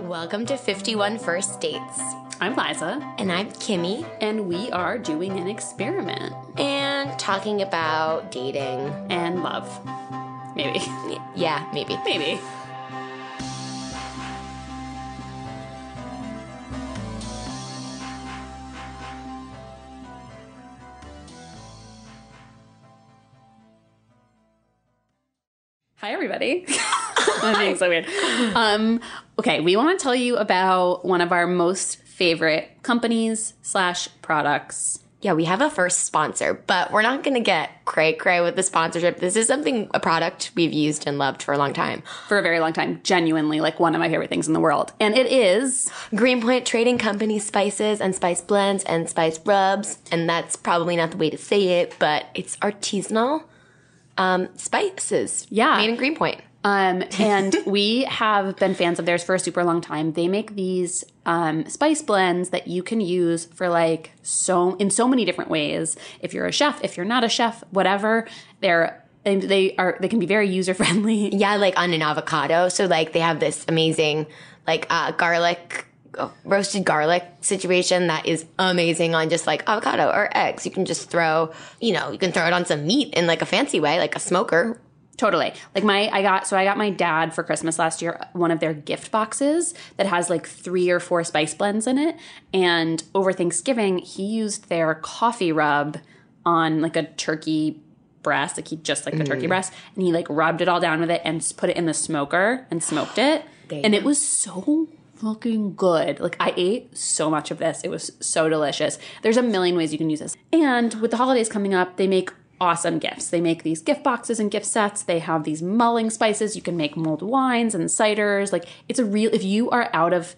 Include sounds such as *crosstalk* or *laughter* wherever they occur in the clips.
Welcome to 51 First Dates. I'm Liza, And I'm Kimmy, and we are doing an experiment and talking about dating. and love. Maybe. Yeah, maybe. Maybe. Hi, everybody. *laughs* *laughs* I'm being so weird. Um, okay, we want to tell you about one of our most favorite companies slash products. Yeah, we have a first sponsor, but we're not going to get cray cray with the sponsorship. This is something, a product we've used and loved for a long time. for a very long time. Genuinely, like one of my favorite things in the world. And it is Greenpoint Trading Company spices and spice blends and spice rubs. And that's probably not the way to say it, but it's artisanal um, spices. Yeah. Made in Greenpoint. Um, *laughs* and we have been fans of theirs for a super long time. They make these um, spice blends that you can use for like so in so many different ways. If you're a chef, if you're not a chef, whatever, they're and they are they can be very user friendly. Yeah, like on an avocado. So like they have this amazing like uh, garlic uh, roasted garlic situation that is amazing on just like avocado or eggs. You can just throw, you know, you can throw it on some meat in like a fancy way, like a smoker. Totally. Like my I got so I got my dad for Christmas last year one of their gift boxes that has like 3 or 4 spice blends in it and over Thanksgiving he used their coffee rub on like a turkey breast, like he just like a turkey mm. breast and he like rubbed it all down with it and put it in the smoker and smoked it. And it was so fucking good. Like I ate so much of this. It was so delicious. There's a million ways you can use this. And with the holidays coming up, they make awesome gifts. They make these gift boxes and gift sets. They have these mulling spices. You can make mulled wines and ciders. Like it's a real if you are out of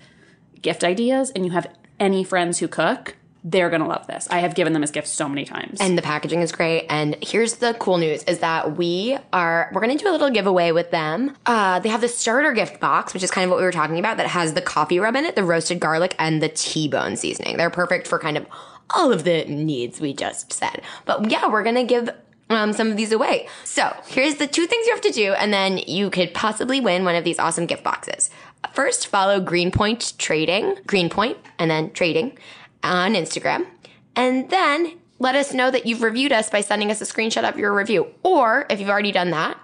gift ideas and you have any friends who cook, they're going to love this. I have given them as gifts so many times. And the packaging is great. And here's the cool news is that we are, we're going to do a little giveaway with them. Uh, they have the starter gift box, which is kind of what we were talking about, that has the coffee rub in it, the roasted garlic, and the T-bone seasoning. They're perfect for kind of all of the needs we just said. But yeah, we're going to give um, some of these away. So here's the two things you have to do, and then you could possibly win one of these awesome gift boxes. First, follow Greenpoint Trading, Greenpoint, and then Trading on Instagram. And then let us know that you've reviewed us by sending us a screenshot of your review. Or if you've already done that,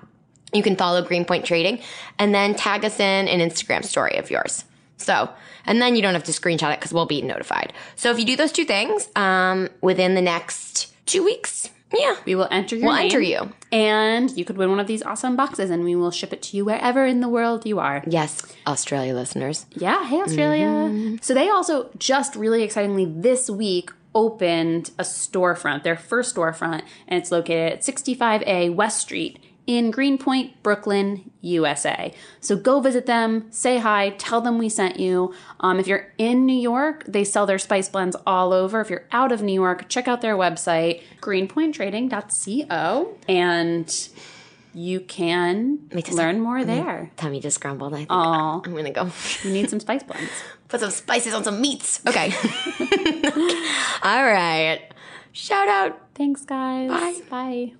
you can follow Greenpoint Trading and then tag us in an Instagram story of yours. So, and then you don't have to screenshot it because we'll be notified. So if you do those two things um, within the next two weeks, yeah, we will enter your we'll name, enter you. and you could win one of these awesome boxes and we will ship it to you wherever in the world you are. Yes, Australia listeners. Yeah, hey Australia. So they also just really excitingly this week opened a storefront, their first storefront, and it's located at 65A West Street in Greenpoint, Brooklyn, USA. So go visit them, say hi, tell them we sent you. Um, if you're in New York, they sell their spice blends all over. If you're out of New York, check out their website, greenpointtrading.co, and you can learn more there. Tummy just grumbled. I think Aw. I'm gonna go You need some spice blends. *laughs* put some spices on some meats. Okay. *laughs* *laughs* All right. Shout out. Thanks, guys. Bye. Bye.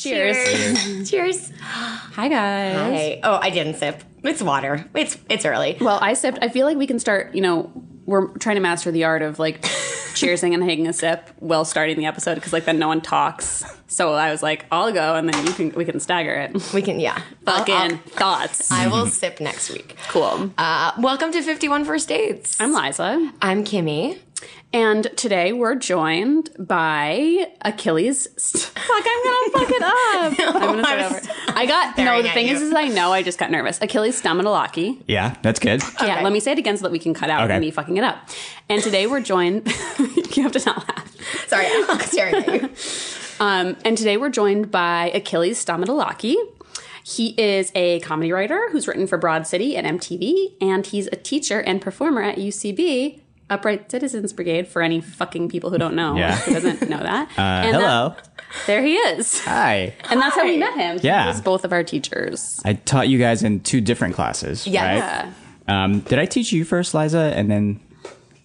Cheers. Cheers. *laughs* Cheers. Hi, guys. Hey. Oh, I didn't sip. It's water. It's it's early. Well, I sipped. I feel like we can start, you know, we're trying to master the art of like *laughs* cheersing and taking a sip while starting the episode because like then no one talks. So I was like, I'll go and then you can we can stagger it. We can yeah. *laughs* I'll- Fucking I'll- thoughts. I will sip next week. cool. Uh, welcome to 51 First Dates. I'm Liza. I'm Kimmy. And today we're joined by Achilles. *laughs* Fuck, I'm gonna fuck it up. *laughs* I'm gonna start I'm over. I got *laughs* no. The thing you. is, is I know I just got nervous. Achilles Stamatelaky. Yeah, that's good. Yeah, Okay. let me say it again so that we can cut out Okay. me fucking it up. And today we're joined. you have to not laugh. Sorry, I'm staring at you. Um, and today we're joined by Achilles Stamatelaky. He is a comedy writer who's written for Broad City and MTV, and he's a teacher and performer at UCB, Upright Citizens Brigade, for any fucking people who don't know, Yeah. who doesn't know that. *laughs* Uh, And hello. that- there he is. Hi. And that's how we met him. Yeah. He was both of our teachers. I taught you guys in two different classes. Yeah. Right? Um, did I teach you first, Liza, and then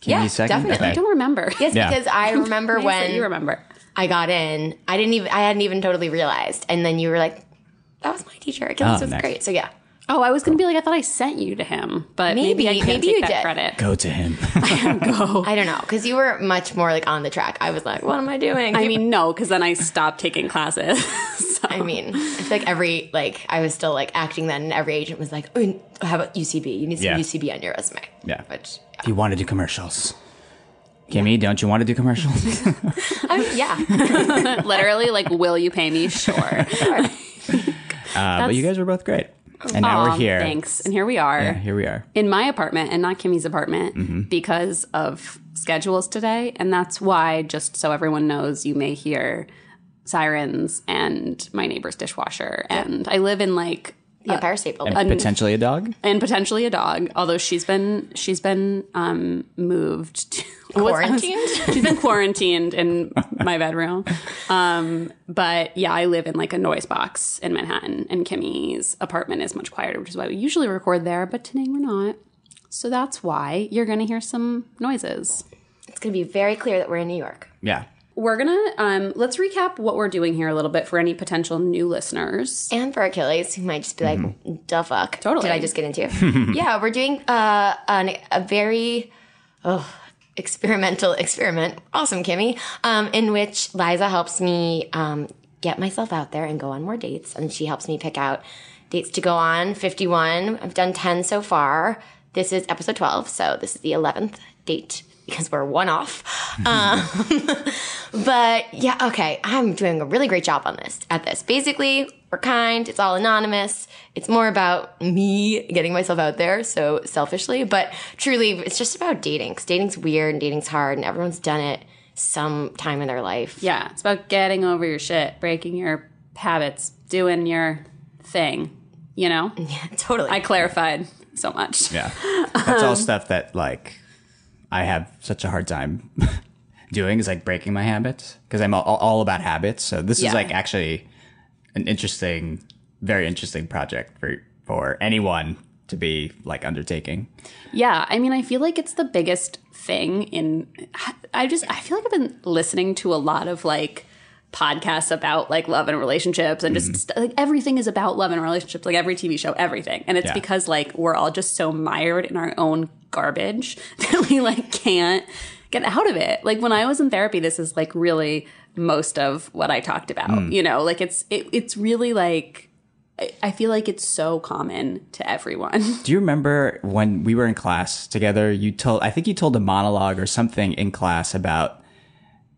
Kimmy Yeah, second? definitely. I don't remember. Yes, Yeah. because I *laughs* remember Nice when you remember. I got in, I didn't even, I hadn't even totally realized. And then you were like, that was my teacher. Achilles Oh, was nice. great. So yeah. Oh, I was gonna be like, I thought I sent you to him, but maybe, Maybe- I can't maybe take you that did. credit. Go to him. Go. *laughs* I don't know because you were much more like on the track. I was like, what am I doing? I mean, no, because then I stopped taking classes. *laughs* so. I mean, it's like every like I was still like acting then, and every agent was like, oh, "How about UCB? You need some Yeah. UCB on your resume." Yeah. which Do you want to do commercials? Kimmy, don't you want to do commercials? *laughs* I mean, yeah, Literally, like, will you pay me? Sure. Uh, but you guys were both great. And now Aw, we're here. Thanks. And here we are. Yeah, here we are. in my apartment and not Kimmy's apartment because of schedules today. And that's why, just so everyone knows, you may hear sirens and my neighbor's dishwasher. And I live in like the Empire State Building. And potentially a dog? and potentially a dog. Although she's been she's been um, moved to Quarantined? *laughs* she's been quarantined in my bedroom. Um, but yeah, I live in like a noise box in Manhattan, and Kimmy's apartment is much quieter, which is why we usually record there. But today we're not. So that's why you're going to hear some noises. It's going to be very clear that we're in New York. Yeah. We're gonna um, let's recap what we're doing here a little bit for any potential new listeners. And for Achilles, who might just be like, "The fuck, Totally. Did I just get into?" *laughs* yeah, we're doing uh, an, a very oh, experimental experiment. Awesome, Kimmy. Um, in which Liza helps me um, get myself out there and go on more dates, and she helps me pick out dates to go on. Fifty-one. I've done ten so far. This is episode twelve, so this is the eleventh date because we're one off. *laughs* Um, *laughs* but yeah, okay, I'm doing a really great job on this. At this, basically, we're kind. It's all anonymous. It's more about me getting myself out there, so selfishly. But truly, it's just about dating. Because dating's weird and dating's hard, and everyone's done it some time in their life. Yeah, it's about getting over your shit, breaking your habits, doing your thing. You know, *laughs* Yeah, totally. I clarified so much. Yeah. *laughs* That's all um, stuff that like I have such a hard time *laughs* doing is like breaking my habits because I'm all, all about habits. So this Yeah. is like actually an interesting, very interesting project for for anyone to be like undertaking. Yeah, I mean, I feel like it's the biggest thing in. I just I feel like I've been listening to a lot of like podcasts about like love and relationships and just mm-hmm. st- like everything is about love and relationships like every TV show everything and it's Yeah. because like we're all just so mired in our own garbage *laughs* that we like can't get out of it like when I was in therapy this is like really most of what I talked about hmm. you know like it's it, it's really like I- I feel like it's so common to everyone *laughs* Do you remember when we were in class together? You told, I think you told a monologue or something in class about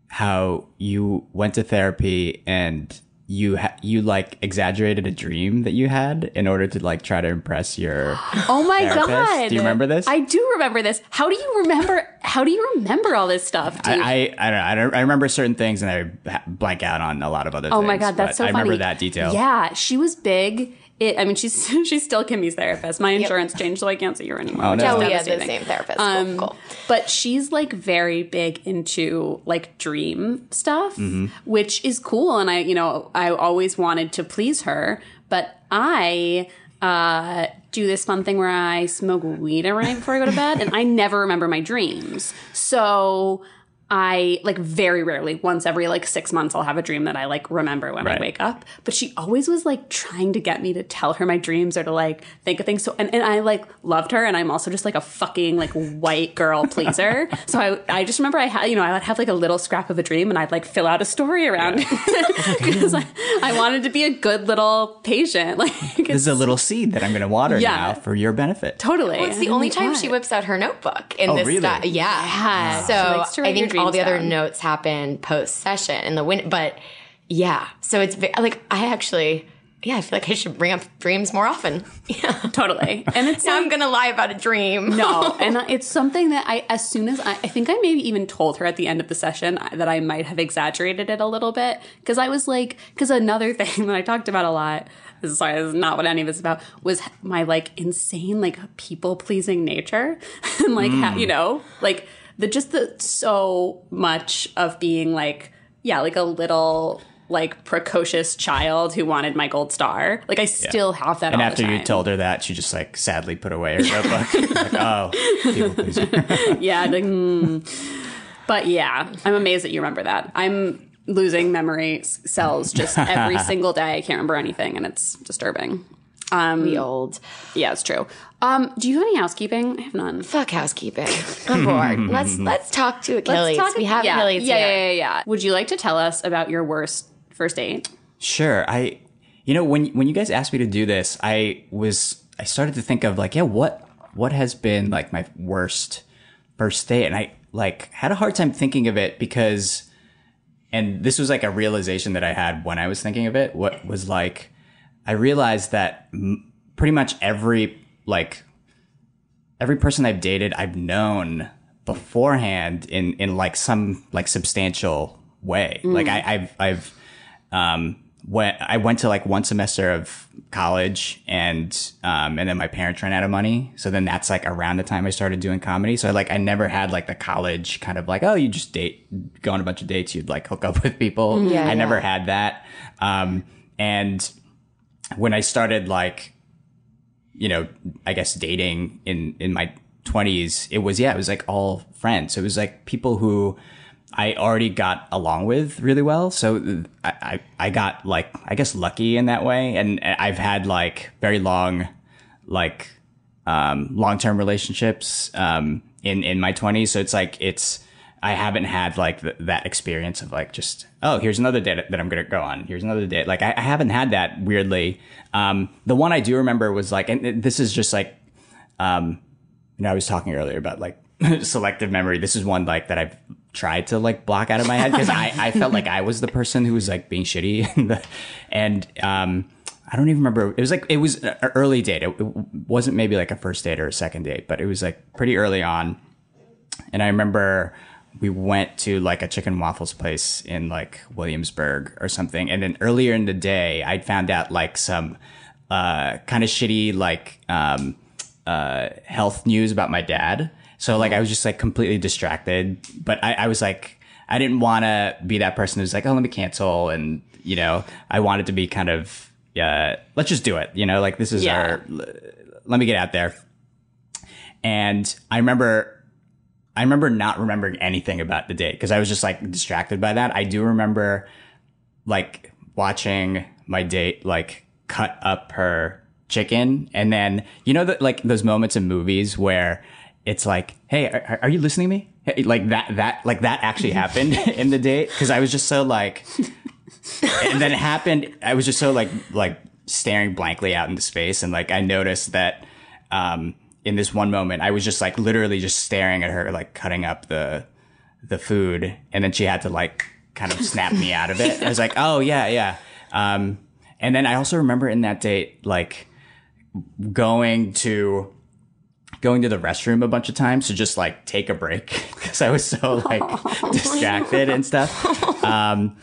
how you went to therapy and you ha- you like exaggerated a dream that you had in order to like try to impress your. *gasps* Oh my therapist. god! Do you remember this? I do remember this. How do you remember? How do you remember all this stuff? Do you- I, I I don't know. I, don't, I remember certain things and I blank out on a lot of other. Oh things. Oh things. my god, that's so I funny. remember that detail. Yeah, she was big. It, I mean, she's *laughs* she's still Kimmy's therapist. My insurance changed, so I can't see her anymore. Oh, no. yeah, we have the same therapist. Cool, Um, cool. But she's like very big into like dream stuff, Mm-hmm. which is cool. And I, you know, I always wanted to please her, but I uh, do this fun thing where I smoke weed every night before I go to bed, and I never remember my dreams. So I like very rarely, once every like six months, I'll have a dream that I like remember when Right. I wake up. But she always was like trying to get me to tell her my dreams or to like think of things. So and, and I like loved her, and I'm also just like a fucking like white girl pleaser. *laughs* so I I just remember I had you know I would have like a little scrap of a dream, and I'd like fill out a story around it because *laughs* I, I wanted to be a good little patient. *laughs* Like This is a little seed that I'm going to water Yeah. now for your benefit. totally. Well, it's the only time she whips out her notebook in Oh, this really? stuff. Yeah. Yeah. So She likes to I write your think all dreams the other notes happen post session in the win. But yeah, so it's like I actually, yeah, I feel like I should bring up dreams more often. *laughs* Yeah. totally, and it's Now like, I'm gonna lie about a dream. No, *laughs* and it's something that I, as soon as I, I think I maybe even told her at the end of the session uh, that I might have exaggerated it a little bit because I was like, because another *laughs* thing that I talked about a lot. This is, sorry, this is not what any of it's about. Was my like insane like people pleasing nature, and like ha- mm. you know like the just the so much of being like yeah like a little like precocious child who wanted my gold star. Like I still have that. And after you told her that, she just like sadly put away her notebook. *laughs* like, oh, people pleaser. *laughs* yeah. Like, hmm. But yeah, I'm amazed that you remember that. I'm losing memory cells just every *laughs* single day. I can't remember anything, and it's disturbing. We old. Yeah, it's true. Um, do you have any housekeeping? I have none. Fuck housekeeping. *laughs* I'm bored. *laughs* let's let's talk to Achilles. Let's talk- we have yeah, Achilles yeah, here. yeah, yeah, yeah. Would you like to tell us about your worst first date? Sure. I, you know, when when you guys asked me to do this, I was I started to think of like, yeah, what what has been like my worst first date, and I like had a hard time thinking of it because, and this was like a realization that I had when I was thinking of it. What was like, I realized that m- pretty much every like every person I've dated, I've known beforehand in in like some like substantial way. Like I, I've I've um when I went to like one semester of college and um and then my parents ran out of money. So then that's like around the time I started doing comedy. So I, like I never had like the college kind of like, oh, you just date go on a bunch of dates, you'd like hook up *laughs* with people. Yeah, I yeah. never had that. Um and when I started like you know, I guess dating in in my 20s, it was yeah, it was like all friends. It was like people who I already got along with really well. So I I, I got like I guess lucky in that way, and I've had like very long like um, long term relationships um, in in my 20s. So it's like it's I haven't had like th- that experience of like just oh here's another date that I'm gonna go on. Here's another date. Like I, I haven't had that weirdly. Um, the one I do remember was like, and this is just like, um, you know, I was talking earlier about like *laughs* selective memory. This is one like that I've tried to like block out of my head because I, I felt like I was the person who was like being shitty *laughs* and, and um, I don't even remember. It was like it was an early date. It, it wasn't maybe like a first date or a second date, but it was like pretty early on. And I remember we went to like a chicken waffles place in like Williamsburg or something. And then earlier in the day, I'd found out like some uh, kind of shitty like um, uh, health news about my dad. So like I was just like completely distracted. But I, I was like, I didn't want to be that person who's like, oh, let me cancel. And, you know, I wanted to be kind of, uh, let's just do it. You know, like this is Yeah. our, let me get out there. And I remember I remember not remembering anything about the date because I was just like distracted by that. I do remember like watching my date like cut up her chicken. And then you know that like those moments in movies where it's like hey are, are you listening to me? Hey, like that that like that actually happened *laughs* in the date because i was just so like and then it happened i was just so like like staring blankly out into space. And like i noticed that um in this one moment i was just like literally just staring at her like cutting up the the food. And then she had to like kind of snap me out of it. I was like *laughs* oh yeah yeah. Um and then i also remember in that date like going to going to the restroom a bunch of times to just like take a break *laughs* because I was so like *laughs* distracted and stuff. Um,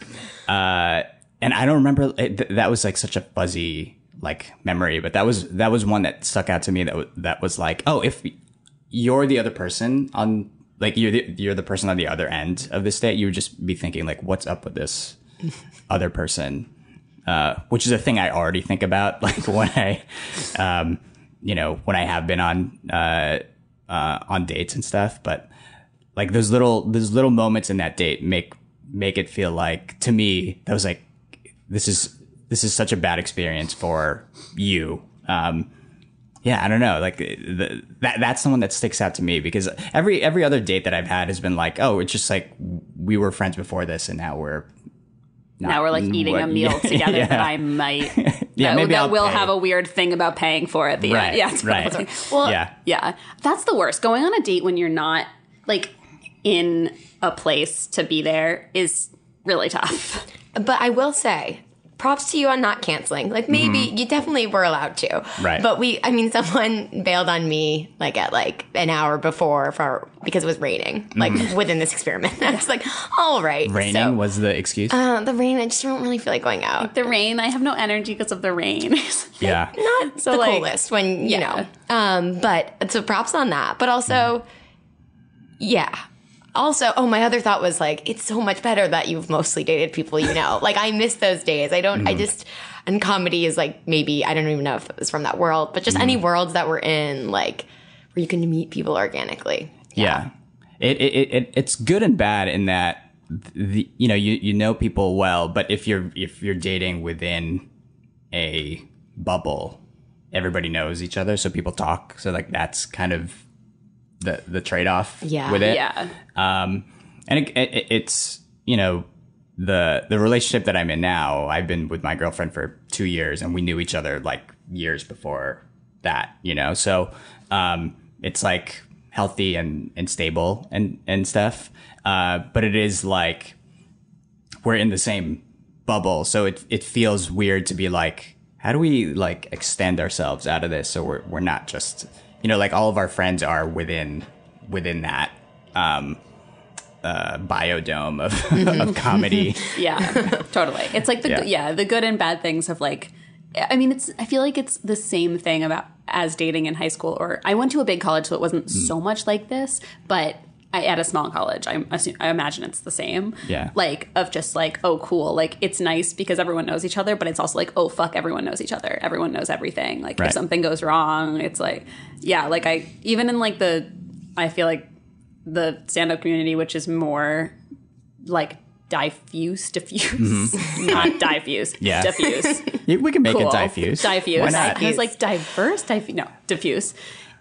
uh, and I don't remember it, th- that was like such a fuzzy like memory, but that was that was one that stuck out to me. That w- that was like, oh, if you're the other person on like you're the, you're the person on the other end of this date, you would just be thinking like, what's up with this *laughs* other person? Uh, which is a thing I already think about, *laughs* like when I, um, you know, when I have been on uh, uh, on dates and stuff. But like those little those little moments in that date make make it feel like to me that was like this is this is such a bad experience for you. Um, yeah, I don't know. Like the, that that's the one that sticks out to me because every every other date that I've had has been like, oh, it's just like we were friends before this, and now we're not- now we're like eating a meal *laughs* yeah, together yeah. that I *laughs* might Yeah, that, maybe that I'll will pay. have a weird thing about paying for at the Right, end. *laughs* Yeah, it's right. probably- Well, Yeah. yeah, that's the worst. Going on a date when you're not like in a place to be there is really tough. But I will say, props to you on not canceling. Like maybe you definitely were allowed to. Mm-hmm. Right. But we I mean *laughs* someone bailed on me like at like an hour before for because it was raining. Like within this experiment. *laughs* I was like, all right. Mm-hmm. Raining So, was the excuse. uh, the rain, I just don't really feel like going out. The rain, I have no energy because of the rain. *laughs* yeah. Not So, the like, coolest when, you yeah. know. Um, but so props on that. But also, yeah. Also, oh, my other thought was like, it's so much better that you've mostly dated people you know. like, I miss those days. I don't, I mm-hmm. just, and comedy is like maybe, I don't even know if it was from that world, but just any mm-hmm. worlds that we're in, like, where you can meet people organically. Yeah. It, it, it, it it's good and bad in that the you know you, you know people well, but if you're if you're dating within a bubble, everybody knows each other, so people talk. So like that's kind of the the trade off Yeah. with it. Yeah. Um, and it, it, it's you know the the relationship that I'm in now. I've been with my girlfriend for two years, and we knew each other like years before that. You know, so um, it's like healthy and and stable and and stuff. Uh, but it is like we're in the same bubble, so it it feels weird to be like, how do we like extend ourselves out of this so we're we're not just you know like all of our friends are within within that um uh biodome of *laughs* of comedy *laughs* Yeah, totally. It's like the Yeah. yeah. the good and bad things of like. I mean, it's. I feel like it's the same thing about as dating in high school. Or I went to a big college, so it wasn't Hmm. so much like this. But at a small college, I assume, I imagine it's the same. Yeah. Like of just like oh cool, like it's nice because everyone knows each other, but it's also like oh fuck, everyone knows each other. Everyone knows everything. Like Right. if something goes wrong, it's like yeah. Like I even in like the, I feel like the stand up community, which is more like diffuse, diffuse, *laughs* not diffuse, Mm-hmm. *laughs* Yeah. diffuse, *laughs* we can make cool, it diffuse diffuse. why not I was like diverse, diffuse, no, diffuse.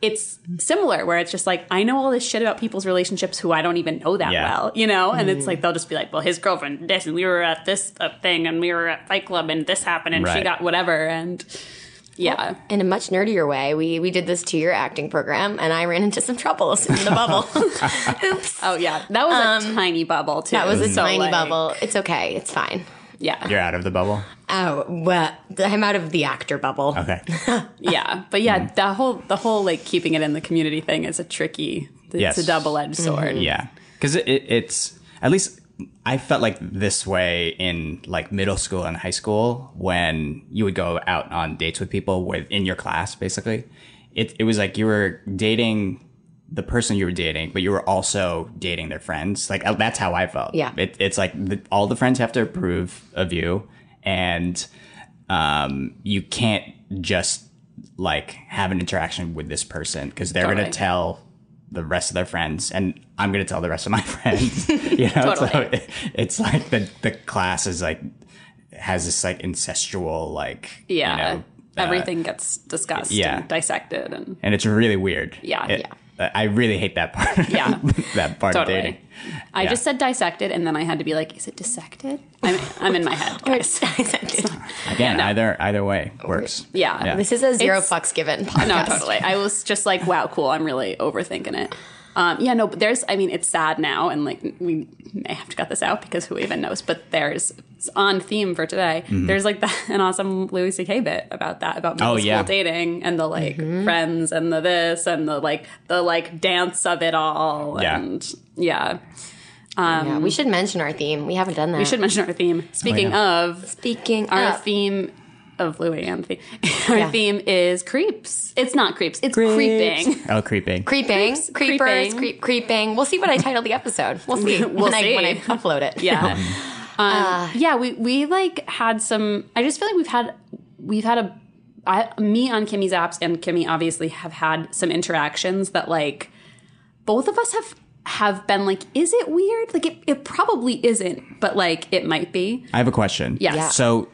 It's similar where it's just like I know all this shit about people's relationships who I don't even know that Yeah. well, you know, and it's like they'll just be like, well, his girlfriend this, and we were at this uh, thing, and we were at Fight Club, and this happened, and she got whatever, and yeah, In a much nerdier way, we we did this two year acting program, and I ran into some troubles in the bubble. *laughs* Oops. oh yeah, that was a tiny bubble too. Um, That was a So, tiny like, bubble. It's okay. It's fine. Yeah, you're out of the bubble Oh, well, I'm out of the actor bubble. okay *laughs* yeah, but yeah, mm-hmm. the whole the whole like keeping it in the community thing is a tricky. It's Yes. a double edged mm-hmm. sword. Yeah, because it, it, it's at least I felt like this way in like middle school and high school when you would go out on dates with people with in your class. Basically, it it was like you were dating the person you were dating, but you were also dating their friends. Like uh, that's how I felt. Yeah. it, it's like the, all the friends have to approve of you, and um, you can't just like have an interaction with this person because they're Totally. gonna tell the rest of their friends, and I'm gonna tell the rest of my *laughs* friends. *laughs* You know, so it, it's like the the class is like has this like incestual like Yeah. you know, uh, Everything gets discussed yeah. and dissected and and it's really weird. Yeah. It- Uh, I really hate that part. Yeah. *laughs* that part totally. of dating. I Yeah. just said dissected and then I had to be like, is it dissected? I'm, I'm in my head. guys. *laughs* Again, either either way works. Yeah. Yeah. This is a zero It's- fucks given podcast. No, totally. I was just like, wow, cool. I'm really overthinking it. Um, yeah, no, but there's, I mean, it's sad now, and like, we may have to cut this out because who even knows, but there's, it's on theme for today. Mm-hmm. There's like *laughs* the, an awesome Louis C.K. bit about that, about middle Oh, school yeah. dating and the like mm-hmm. friends and the this and the like, the like dance of it all. Yeah. And yeah, um, Yeah, we should mention our theme. We haven't done that. we should mention our theme. Speaking oh, of, Speaking our of, theme of Louis and theme, *laughs* our Yeah. theme is creeps. It's not creeps, it's creeping. *laughs* Oh, creeping. creeping, creepers, creeping. creep, creeping. We'll see what I title the episode. We'll see *laughs* We'll when, see. I, when I upload it. Yeah. um, yeah, we we like had some I just feel like we've had we've had a I, me on Kimmy's apps and Kimmy obviously have had some interactions that like both of us have have been like is it weird? Like it it probably isn't, but like it might be. I have a question. Yes. Yeah. So,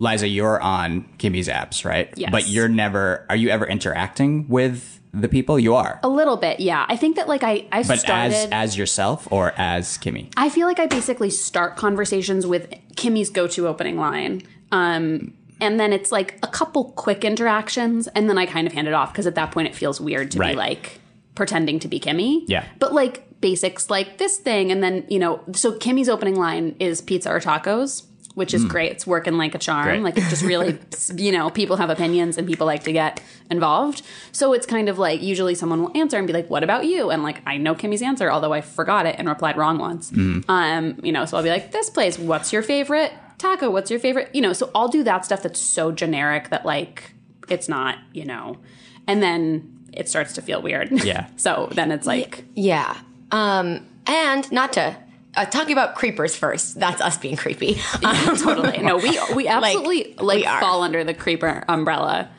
Liza, you're on Kimmy's apps, right? Yes. But you're never. Are you ever interacting with the people? You are. A little bit, yeah. I think that like I I've But started as as yourself or as Kimmy? I feel like I basically start conversations with Kimmy's go-to opening line. Um, and then it's like a couple quick interactions, and then I kind of hand it off because at that point it feels weird to Right. be like pretending to be Kimmy. Yeah. But like basics like this thing, and then, you know, so Kimmy's opening line is pizza or tacos, which is great. It's working like a charm. Great. Like it just really, *laughs* you know, people have opinions and people like to get involved. So it's kind of like usually someone will answer and be like, "What about you?" And like I know Kimmy's answer, although I forgot it and replied wrong once. Um, you know, so I'll be like, "This place, what's your favorite taco? What's your favorite?" You know, so I'll do that stuff that's so generic that like it's not, you know, and then it starts to feel weird. Yeah. *laughs* so then it's like, Yeah. Um, and not to uh, talking about creepers first. That's us being creepy. *laughs* Um, totally. No, we we *laughs* absolutely like, we fall under the creeper umbrella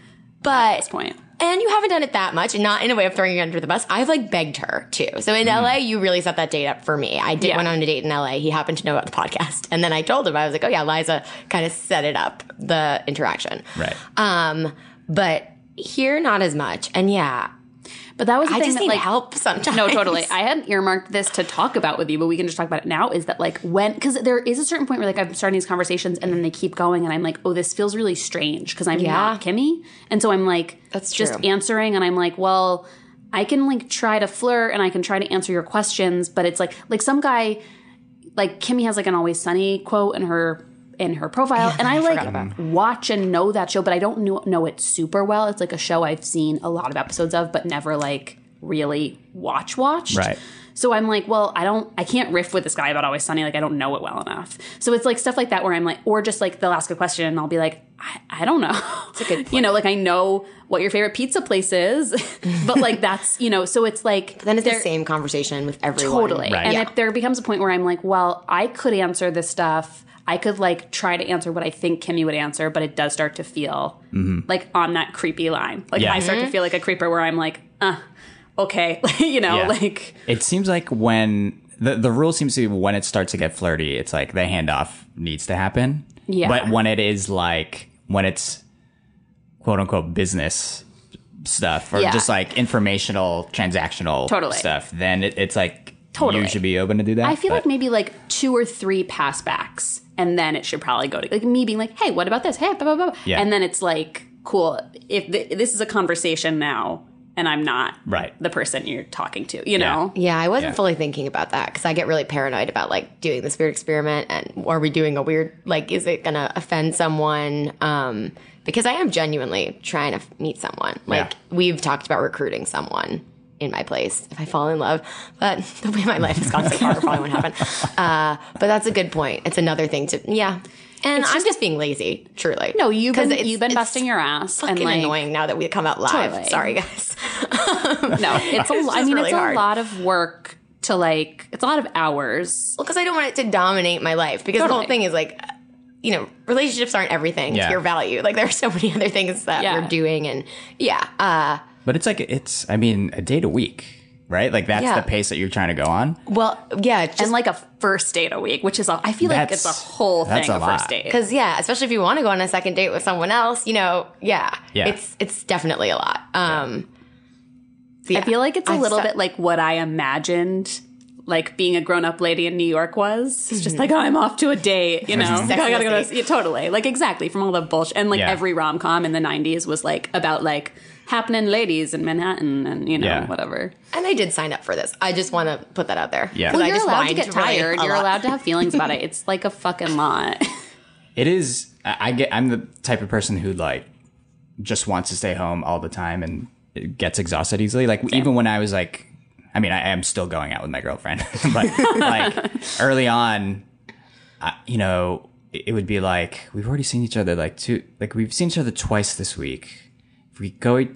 but at this point. And you haven't done it that much, and not in a way of throwing you under the bus. I've like begged her too. So in LA, you really set that date up for me. I did Yeah. went on a date in LA. He happened to know about the podcast, and then I told him I was like, "Oh yeah, Liza kind of set it up the interaction." Right. Um, but Here, not as much. And yeah, But that was the I thing just that, need like, help sometimes. *laughs* No, totally. I hadn't earmarked this to talk about with you, but we can just talk about it now. Is that like when, because there is a certain point where like I'm starting these conversations and then they keep going and I'm like, oh, this feels really strange because I'm Yeah. not Kimmy. And so I'm like, That's true. just answering and I'm like, well, I can like try to flirt and I can try to answer your questions, but it's like, like some guy, like Kimmy has like an always sunny quote in her in her profile and I, like watch and know that show but I don't know, know it super well. It's like a show I've seen a lot of episodes of but never like really watch watched. Right. So I'm like, well, I don't I can't riff with this guy about always sunny like I don't know it well enough. So it's like stuff like that where I'm like or just like they'll ask a question and I'll be like I, I don't know. It's a good *laughs* you know, like I know what your favorite pizza place is, *laughs* but like that's, you know, so it's like Then it's the same conversation with everyone. Totally. Right. And Yeah. if there becomes a point where I'm like, well, I could answer this stuff. I could like try to answer what I think Kimmy would answer, but it does start to feel like on that creepy line. Like Yeah. I start to feel like a creeper where I'm like, uh, okay, *laughs* you know, Yeah. like It seems like when the the rule seems to be when it starts to get flirty, it's like the handoff needs to happen. Yeah. But when it is like when it's quote unquote business stuff or Yeah. just like informational transactional Totally. stuff, then it, it's like Totally. you should be open to do that. I feel but- like maybe like two or three pass backs, and then it should probably go to like me being like, "Hey, what about this? Hey, blah blah blah," Yeah. and then it's like, "Cool, if th- this is a conversation now, and I'm not Right. the person you're talking to," you know? Yeah, I wasn't Yeah. fully thinking about that because I get really paranoid about like doing this weird experiment and are we doing a weird like is it gonna offend someone? Um, because I am genuinely trying to f- meet someone. Like Yeah. we've talked about recruiting someone in my place if I fall in love, but *laughs* the way my life has gone so far, probably won't happen. *laughs* Uh, but that's a good point. It's another thing to yeah. And I'm just being lazy, truly. No, you've 'Cause been it's- you've been it's busting your ass and Fucking like annoying now that we come out live. Totally. Sorry, guys. *laughs* no, it's a It's I mean really it's a hard. lot of work to like it's a lot of hours. Well, because I don't want it to dominate my life. Because the whole thing is like, you know, relationships aren't everything Yeah. to your value. Like there are so many other things that Yeah. you're doing, and yeah, uh, But it's like it's I mean a date a week, right? Like that's Yeah. the pace that you're trying to go on. well, yeah, just and like a first date a week, which is a, I feel like it's a whole that's thing a a first lot. date. because yeah, especially if you want to go on a second date with someone else, you know, yeah, Yeah. it's it's definitely a lot. Um, so yeah. I feel like it's a I've little set- bit like what I imagined like being a grown up lady in New York was. It's just like, oh, I'm off to a date, you know. Sex I gotta go the to, yeah, totally. Like exactly from all the bullshit. And like Yeah. every rom com in the nineties was like about like happening ladies in Manhattan and you know, Yeah. whatever. and I did sign up for this. I just want to put that out there. Yeah, Well, I You're just allowed to get really tired. a You're lot. allowed to have feelings about it. *laughs* It's like a fucking lot. It is. I I get. I'm the type of person who like just wants to stay home all the time and gets exhausted easily. Like even when I was like, I mean, I am still going out with my girlfriend, *laughs* but like *laughs* early on, I, you know, it it would be like we've already seen each other like two, like we've seen each other twice this week. If we go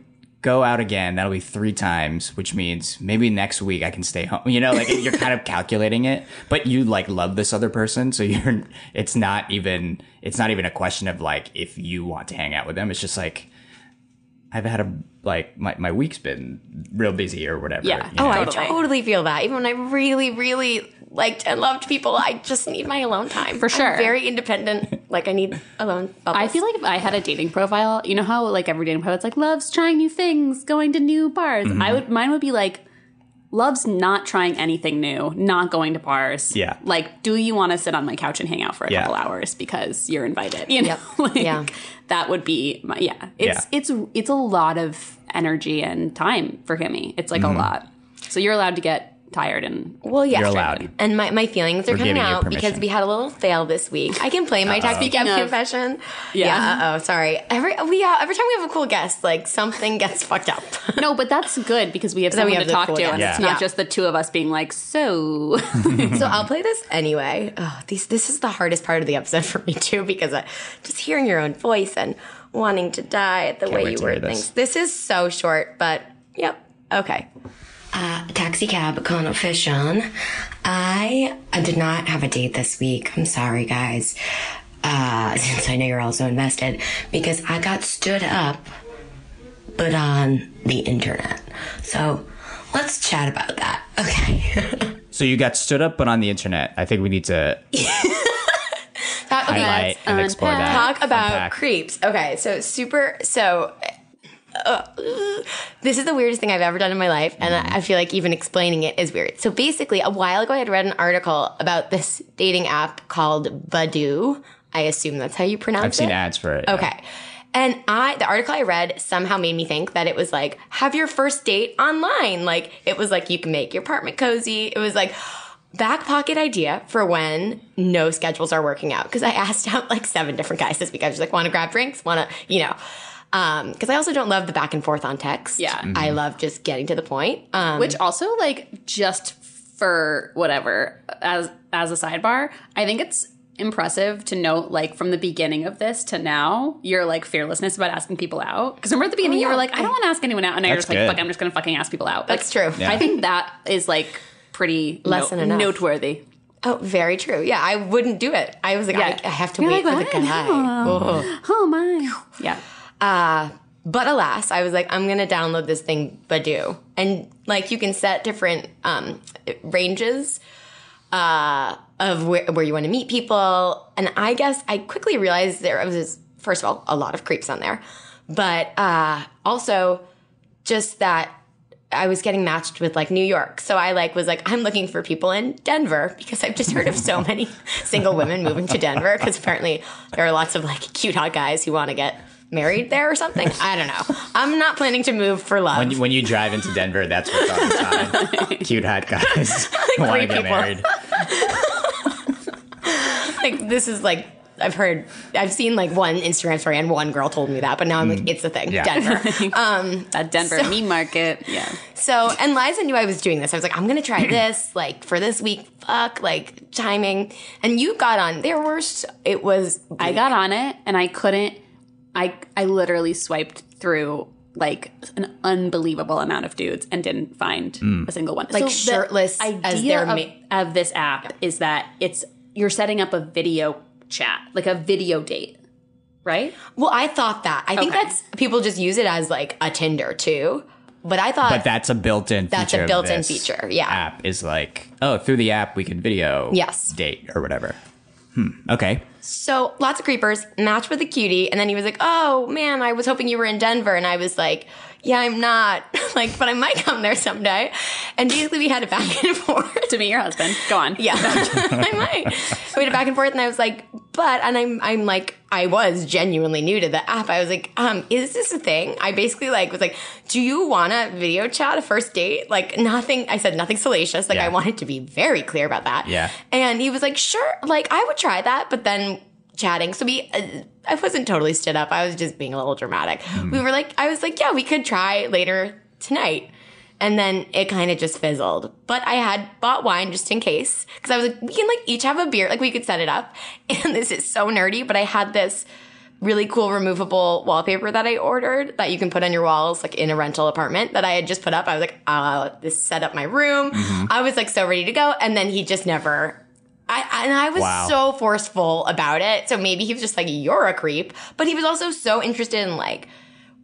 go out again, that'll be three times, which means maybe next week I can stay home. *laughs* You know, like you're kind of *laughs* calculating it, but you like love this other person, so you're. It's not even. It's not even a question of like if you want to hang out with them. It's just like I've had a like my my week's been real busy or whatever. Yeah. you Oh, know? I Totally. totally feel that. Even when I really, really liked and loved people, I just need my alone time. For sure. I'm very independent. Like I need alone. I feel like if I had a dating profile, you know how like every dating profile it's like loves trying new things, going to new bars. Mm-hmm. I would mine would be like loves not trying anything new, not going to bars. Yeah. Like, do you want to sit on my couch and hang out for a Yeah. couple hours because you're invited? You know, Yep. *laughs* like, Yeah. that would be my yeah. It's Yeah. it's it's a lot of energy and time for Kimmy. It's like Mm-hmm. a lot. So you're allowed to get tired and Well, yeah, You're allowed. And my, my feelings are We're coming out because we had a little fail this week. I can play my taxi cab Speaking of- confession. Yeah. Uh oh, sorry. Every we uh, every time we have a cool guest, like something gets *laughs* fucked up. no, but that's good because we have *laughs* Then we someone have to talk cool to, guest. and Yeah. it's not Yeah. just the two of us being like, so *laughs* so I'll play this anyway. Oh, these this is the hardest part of the episode for me too because I, just hearing your own voice and wanting to die at the way you to hear word this. things. This is so short, but yep. Okay. Uh, taxi cab confession. I, I did not have a date this week. I'm sorry, guys. Uh, *laughs* since I know you're also invested, because I got stood up, but on the internet. So let's chat about that. Okay. *laughs* So you got stood up, but on the internet. I think we need to Talk, okay, highlight and explore that. talk about Unpack. creeps. Okay, so super. So Uh, this is the weirdest thing I've ever done in my life, and I feel like even explaining it is weird. So basically, a while ago, I had read an article about this dating app called Badoo. I assume that's how you pronounce it. I've seen ads for it. Okay. And I, the article I read somehow made me think that it was like, have your first date online. Like, it was like, you can make your apartment cozy. It was like, back pocket idea for when no schedules are working out. Cause I asked *laughs* out like seven different guys this week. I was just like, wanna grab drinks? Wanna, you know, um, cause I also don't love the back and forth on text. Yeah. Mhm. I love just getting to the point. Um, Which also like just for whatever as as a sidebar, I think it's impressive to note like from the beginning of this to now your like fearlessness about asking people out because remember at the beginning you yeah. were like i don't want to ask anyone out and now you're That's just like good. fuck i'm just gonna fucking ask people out That's Like, true. i think that is like pretty Less no- than enough. noteworthy oh, very true. Yeah. I wouldn't do it. I was like, Yeah. I, I have to You're wait like, for the "I guy. Oh. oh my yeah Uh, but alas, I was like, I'm gonna download this thing, Badoo, and like you can set different um, ranges uh, of where, where you want to meet people. And I guess I quickly realized there was first of all a lot of creeps on there, but uh, also just that I was getting matched with like New York. So I like was like, I'm looking for people in Denver because I've just heard of so many *laughs* single women moving to Denver because apparently there are lots of like cute hot guys who want to get married there or something. *laughs* I don't know. I'm not planning to move for love. When you, when you drive into Denver, that's what's on the sign. *laughs* Cute hot guys who want to get people. married. *laughs* like this is like I've heard I've seen like one Instagram story and one girl told me that, but now I'm like, mm. it's a thing. Yeah. Denver. Um, that denver meme market yeah So, and Liza knew I was doing this. I was like, I'm going to try *clears throat* this, like, for this week. Fuck, like, timing. And you got on. There were, so, it was, I got on it and I couldn't I I literally swiped through like an unbelievable amount of dudes and didn't find mm. a single one. Like the shirtless as idea their of, ma- of this app is that it's you're setting up a video chat, like a video date, right? well, I thought that. I think that's, people just use it as like a Tinder too. But I thought, But that's a built-in That's feature a built-in this feature, yeah. App is like, oh, through the app we can video Yes. date or whatever. Hmm. Okay. so lots of creepers, matched with a cutie. And then he was like, oh man, I was hoping you were in Denver. And I was like, yeah, I'm not. *laughs* like, but I might come there someday. And basically we had a back and forth. To meet your husband. Go on. Yeah, *laughs* *laughs* I might. We had a back and forth, and I was like, but, and I'm, I'm like, I was genuinely new to the app. I was like, um, is this a thing? I basically like was like, do you want to video chat a first date? Like nothing. I said nothing salacious. Like Yeah. I wanted to be very clear about that. Yeah. And he was like, sure. Like I would try that, but then chatting. So we, uh, I wasn't totally stood up. I was just being a little dramatic. We were like, I was like, yeah, we could try later tonight. And then it kind of just fizzled. But I had bought wine just in case. Cause I was like, we can like each have a beer. Like we could set it up. *laughs* And this is so nerdy, but I had this really cool removable wallpaper that I ordered that you can put on your walls, like in a rental apartment that I had just put up. I was like, uh, this set up my room. I was like so ready to go. And then he just never I, and I was Wow. so forceful about it. So maybe he was just like, "You're a creep," but he was also so interested in like,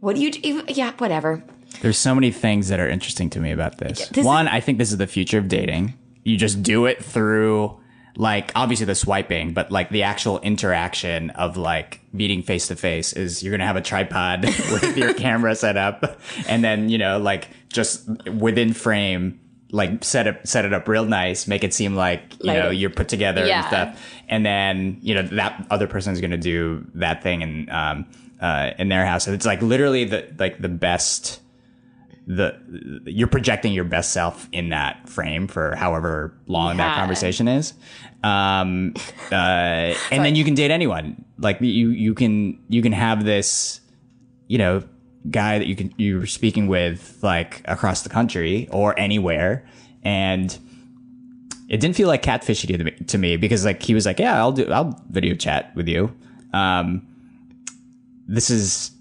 "What do you do?" Yeah, whatever. There's so many things that are interesting to me about this. this One, I think this is the future of dating. You just do it through like obviously the swiping, but like the actual interaction of like meeting face to face is you're gonna have a tripod *laughs* with your camera set up, and then you know like just within frame. Like set it set it up real nice, make it seem like you know you're put together Yeah. and stuff, and then you know that other person is gonna do that thing in um uh in their house. And it's like literally the like the best the you're projecting your best self in that frame for however long that conversation is. Um uh *laughs* and then you can date anyone. Like you you can you can have this you know guy that you can you're speaking with like across the country or anywhere and it didn't feel like catfishy to me, to me because like he was like yeah i'll do i'll video chat with you um this is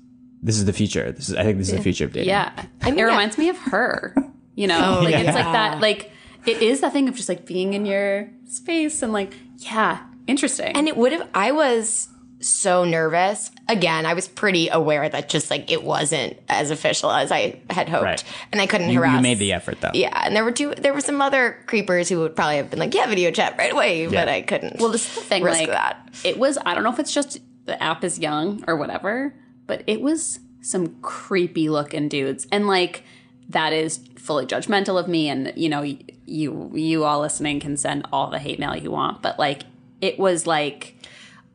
this is the future this is i think this is the future of dating Yeah. I mean, it reminds me of her. You know, *laughs* like it's like that like it is that thing of just like being in your space and like, yeah, interesting. And it would have. I was so nervous. Again, I was pretty aware that just like it wasn't as official as I had hoped, Right. and I couldn't you, harass. you made the effort though Yeah, and there were two. There were some other creepers who would probably have been like, "Yeah, video chat right away," but I couldn't. well, this is the thing, risk like that. it was I don't know if it's just the app is young or whatever, but it was some creepy looking dudes. And like that is fully judgmental of me and you know, you you all listening can send all the hate mail you want, but like it was like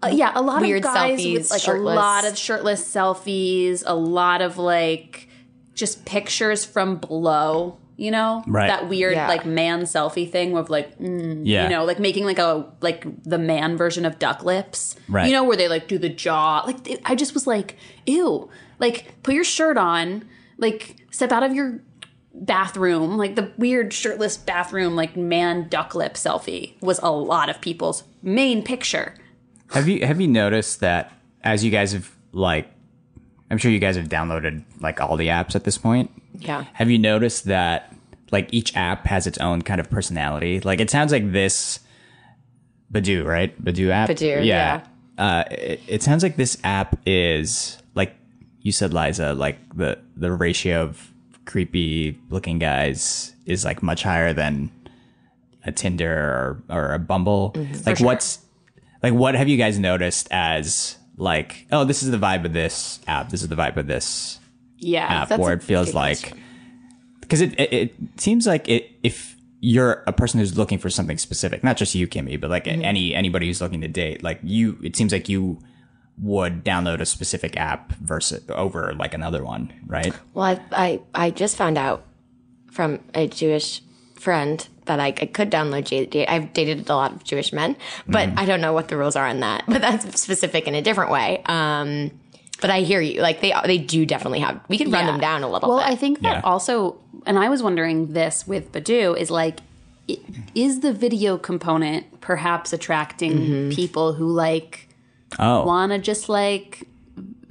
uh, yeah, a lot Weird of guys selfies, with like shirtless. a lot of shirtless selfies, a lot of like just pictures from below, you know? Right. That weird Yeah. like man selfie thing of like mm, Yeah. you know, like making like a like the man version of duck lips. Right. You know where they like do the jaw. Like it- I just was like, ew. Like put your shirt on, like step out of your bathroom, like the weird shirtless bathroom like man duck lip selfie was a lot of people's main picture. Have you have you noticed that as you guys have like I'm sure you guys have downloaded like all the apps at this point. Yeah. Have you noticed that like each app has its own kind of personality? Like it sounds like this Badoo, right? Badoo app. Badoo, yeah. Uh, it, it sounds like this app is like you said, Liza. Like the the ratio of creepy looking guys is like much higher than a Tinder or, or a Bumble. Mm-hmm. like what's like what have you guys noticed as like oh this is the vibe of this app this is the vibe of this Yeah. app where it feels like because it, it it seems like it if you're a person who's looking for something specific not just you kimmy but like Mm-hmm. any anybody who's looking to date like you it seems like you would download a specific app versus over like another one right Well, I, I I just found out from a Jewish friend that I, I could download JDate. I've dated a lot of Jewish men, but I don't know what the rules are on that. *laughs* But that's specific in a different way. Um, but I hear you. Like they they do definitely have. We can run Yeah. them down a little Well, bit. I think that Yeah. also, and I was wondering this with Badoo is like, is the video component perhaps attracting Mm-hmm. people who like oh want to just like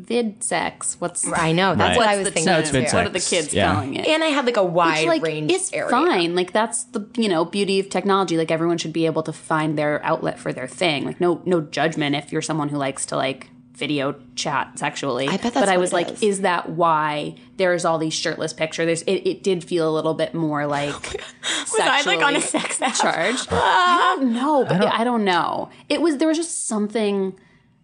vid sex? What's I know that's Right. what I what's was the thinking. No, it's too. vid what are the sex, kids yeah. calling it? And I had like a wide Which, like range. it's area. fine like that's the you know beauty of technology like everyone should be able to find their outlet for their thing like no no judgment if you're someone who likes to like video chat sexually I bet that's but i what was it like is. is. that why there's all these shirtless pictures there's it, it did feel a little bit more like *laughs* Was I like on a sex app? charged i don't know but I don't, know it was there was just something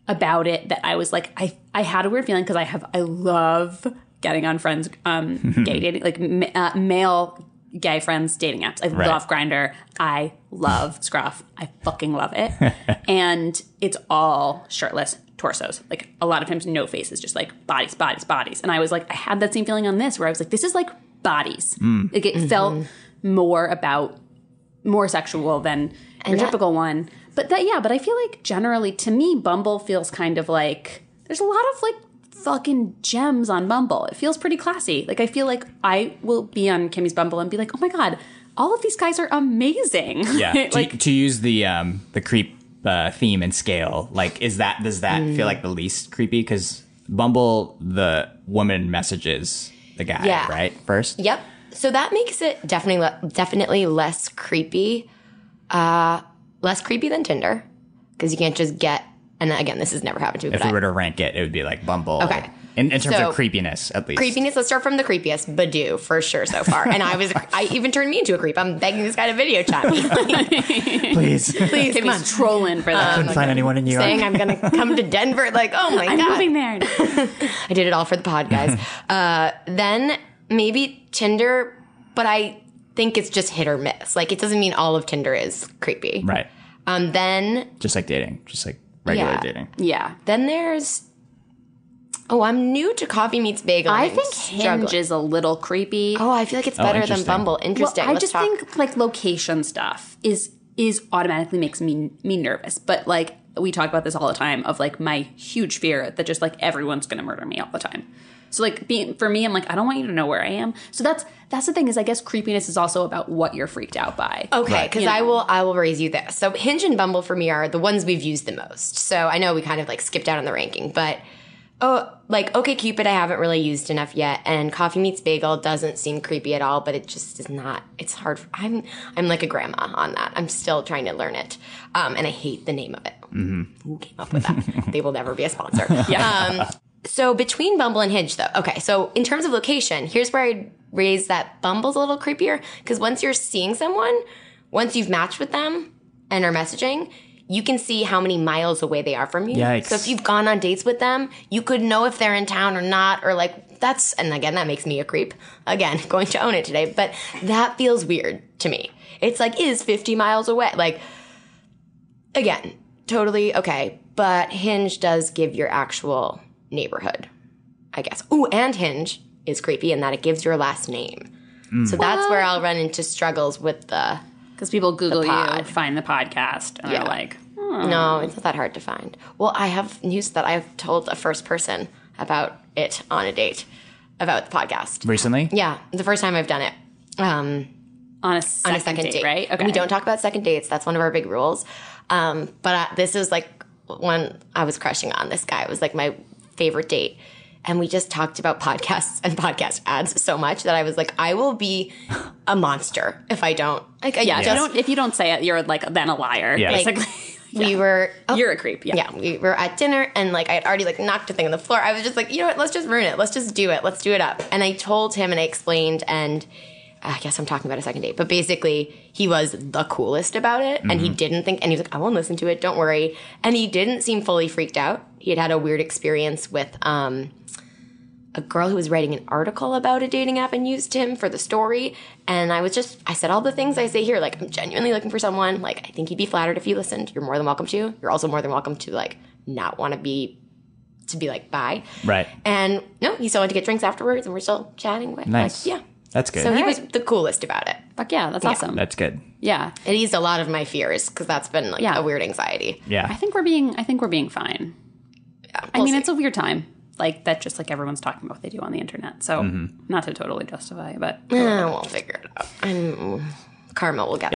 about it that i was like i i had a weird feeling because i have i love getting on friends um *laughs* gay dating like ma- uh, male gay friends dating apps. I love Grindr i love *laughs* scruff. I fucking love it. *laughs* And it's all shirtless torsos. Like a lot of times no faces just like bodies bodies bodies. And i was like i had that same feeling on this where i was like this is like bodies. Like it felt more about more sexual than your that- typical one. But that yeah, but I feel like generally to me Bumble feels kind of like there's a lot of like fucking gems on Bumble. It feels pretty classy. Like I feel like I will be on Kimmy's Bumble and be like, "Oh my god, all of these guys are amazing." yeah *laughs* to, like to use the um the creep uh, theme and scale like is that does that Mm. feel like the least creepy because bumble the woman messages the guy Yeah. right first Yep. So that makes it definitely definitely less creepy, uh, less creepy than Tinder, because you can't just get. And again, this has never happened to me. if but we I- were to rank it it would be like bumble Okay. in, in terms So- of creepiness at least creepiness. Let's start from the creepiest. Badoo for sure so far. And I was, *laughs* I even turned me into a creep. I'm begging this guy to video chat me. *laughs* Please *laughs* please, come on. Trolling for that. I couldn't find anyone in new york Saying I'm gonna come to Denver. Like, oh my god. I'm god, moving there. I did it all for the pod, guys. uh, then maybe Tinder, but I think it's just hit or miss. Like, it doesn't mean all of Tinder is creepy. right Um, then just like dating just like regular Yeah. dating Yeah. Then there's. Oh, I'm new to Coffee Meets Bagel. I I'm think struggling. Hinge is a little creepy. Oh, I feel like it's better than. Bumble. Interesting. Well, I Let's just talk. think like location stuff is is automatically makes me me nervous. But like we talk about this all the time of like my huge fear that just like everyone's gonna murder me all the time. So like being for me, I'm like I don't want you to know where I am. So that's that's the thing is I guess creepiness is also about what you're freaked out by. Okay, Right. because You I know. will I will raise you this. So Hinge and Bumble for me are the ones we've used the most. So I know we kind of like skipped out on the ranking, but oh like OkCupid I haven't really used enough yet, and Coffee Meets Bagel doesn't seem creepy at all, but it just is not. It's hard. I'm I'm like a grandma on that. I'm still trying to learn it, um, and I hate the name of it. Who came up with that? they will never be a sponsor. *laughs* Yeah. Um, so between Bumble and Hinge, though, okay. So in terms of location, here's where I'd raise that Bumble's a little creepier because once you're seeing someone, once you've matched with them and are messaging, you can see how many miles away they are from you. Yikes. So if you've gone on dates with them, you could know if they're in town or not, or like that's, and again, that makes me a creep. Again, *laughs* going to own it today, but that feels weird to me. It's like, is 50 miles away. Like, again, totally okay. But Hinge does give your actual neighborhood, I guess. Ooh, and Hinge is creepy in that it gives your last name. So that's where I'll run into struggles with the. Because people Google you, find the podcast, and Yeah. they're like, No, it's not that hard to find. Well, I have news that I've told a first person about it on a date, about the podcast. Recently? Yeah, the first time I've done it. Um, on a second, on a second date, right? Okay. We don't talk about second dates. That's one of our big rules. Um, but uh, this is like when I was crushing on this guy. It was like my favorite date. And we just talked about podcasts and podcast ads so much that I was like, I will be a monster if I don't. Like, I Yeah, if you don't if you don't say it, you're like then a liar. Yeah. Like, Basically, *laughs* we were. oh, you're a creep. Yeah. yeah, we were at dinner and like I had already like knocked a thing on the floor. I was just like, you know what? Let's just ruin it. Let's just do it. Let's do it up. And I told him and I explained and I guess I'm talking about a second date, but basically he was the coolest about it and he didn't think and he was like, I won't listen to it. Don't worry. And he didn't seem fully freaked out. He had had a weird experience with um a girl who was writing an article about a dating app and used him for the story. And I was just, I said all the things I say here. Like, I'm genuinely looking for someone. Like, I think he'd be flattered if you listened. You're more than welcome to. You're also more than welcome to, like, not want to be, to be like, bye. Right. And no, he still went to get drinks afterwards and we're still chatting. With, Nice. Like, yeah. That's good. So he was the coolest about it. Fuck yeah, that's awesome. That's good. yeah. It eased a lot of my fears because that's been like Yeah. a weird anxiety. Yeah. I think we're being I think we're being fine. Yeah, I we'll mean, see. it's a weird time. Like that just like everyone's talking about what they do on the internet. So Mm-hmm. not to totally justify, but Eh, we'll figure it out. And karma will get Hey,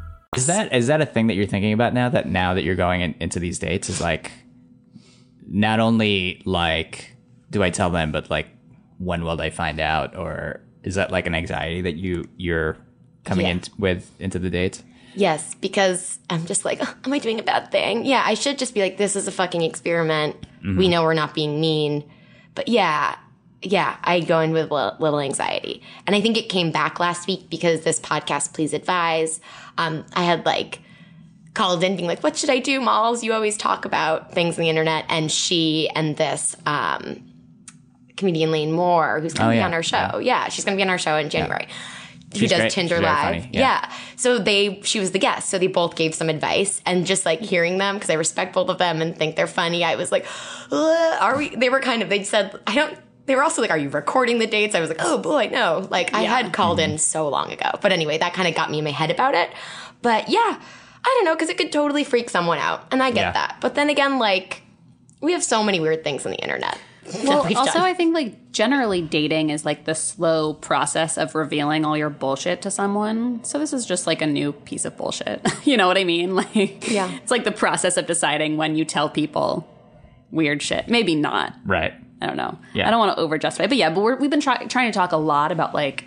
Is that is that a thing that you're thinking about now? That now that you're going in, into these dates is like, not only like, do I tell them, but like, when will they find out? Or is that like an anxiety that you you're coming Yeah. in with into the dates? Yes, because I'm just like, "Ugh, am I doing a bad thing? Yeah, I should just be like, this is a fucking experiment. Mm-hmm. We know we're not being mean. But yeah, yeah, I go in with a little anxiety. And I think it came back last week because this podcast, Please Advise, um, I had like called in being like, what should I do, Malls? You always talk about things on the internet. And she and this, um, comedian Lane Moore, who's going to Oh, be yeah, on our show. Yeah, she's going to be on our show in January. Who She's does great. Tinder Live? Yeah. Yeah. So they, she was the guest. So they both gave some advice, and just like hearing them because I respect both of them and think they're funny. I was like, are we? They were kind of. They said, I don't. They were also like, are you recording the dates? I was like, oh boy, no. Like I had called in mm-hmm. so long ago. But anyway, that kind of got me in my head about it. But yeah, I don't know because it could totally freak someone out, and I get Yeah. that. But then again, like we have so many weird things on the internet. Well, also, done. I think like generally dating is like the slow process of revealing all your bullshit to someone. So this is just like a new piece of bullshit. *laughs* you know what I mean? *laughs* Like, Yeah. it's like the process of deciding when you tell people weird shit. Maybe not. Right. I don't know. Yeah. I don't want to over justify, but yeah, but we're, we've been try- trying to talk a lot about like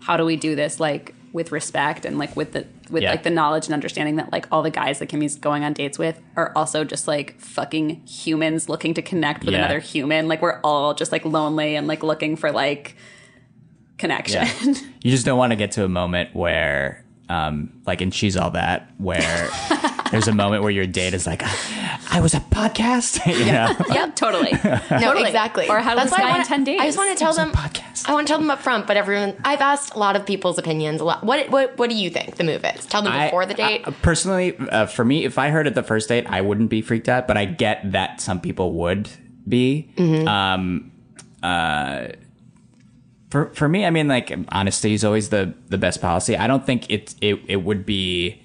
how do we do this like with respect and like with the with Yeah. like the knowledge and understanding that like all the guys that Kimmy's going on dates with are also just like fucking humans looking to connect with Yeah. another human. Like we're all just like lonely and like looking for like connection. Yeah. you just don't want to get to a moment where, um, like in She's All That, where *laughs* there's a moment where your date is like, I was a podcast, *laughs* you know? *laughs* yeah, totally. No, Totally. exactly. Or how to That's this why I wanna- 10 days. I just want to tell them. podcast. I want to tell them up front, but everyone. I've asked a lot of people's opinions. A lot. What what what do you think the move is? Tell them I- before the date. I- personally, uh, for me, if I heard it the first date, I wouldn't be freaked out, but I get that some people would be. Mm-hmm. Um, uh, for for me, I mean, like honesty is always the the best policy. I don't think it it it would be,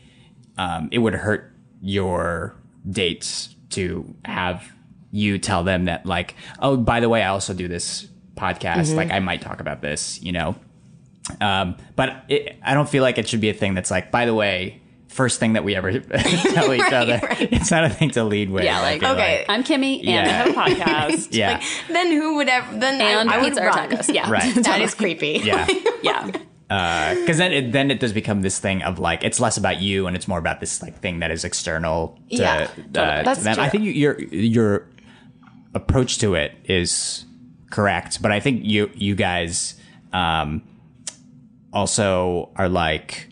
um, it would hurt your dates to have you tell them that like, oh, by the way, I also do this podcast. Mm-hmm. Like, I might talk about this, you know. Um, but it, I don't feel like it should be a thing that's like, by the way, first thing that we ever *laughs* tell each *laughs* other. It's not a thing to lead with. Yeah, I like, feel okay. I'm Kimmy, and I Yeah. have a *laughs* podcast. Yeah. Then who would ever? Then And I, I would pizza or run. tacos. Yeah. Right. That is creepy. yeah. yeah. because then it then it does become this thing of like it's less about you and it's more about this like thing that is external to, Yeah, uh, totally. to That's them. I true. think your your approach to it is correct, but I think you you guys um, also are like.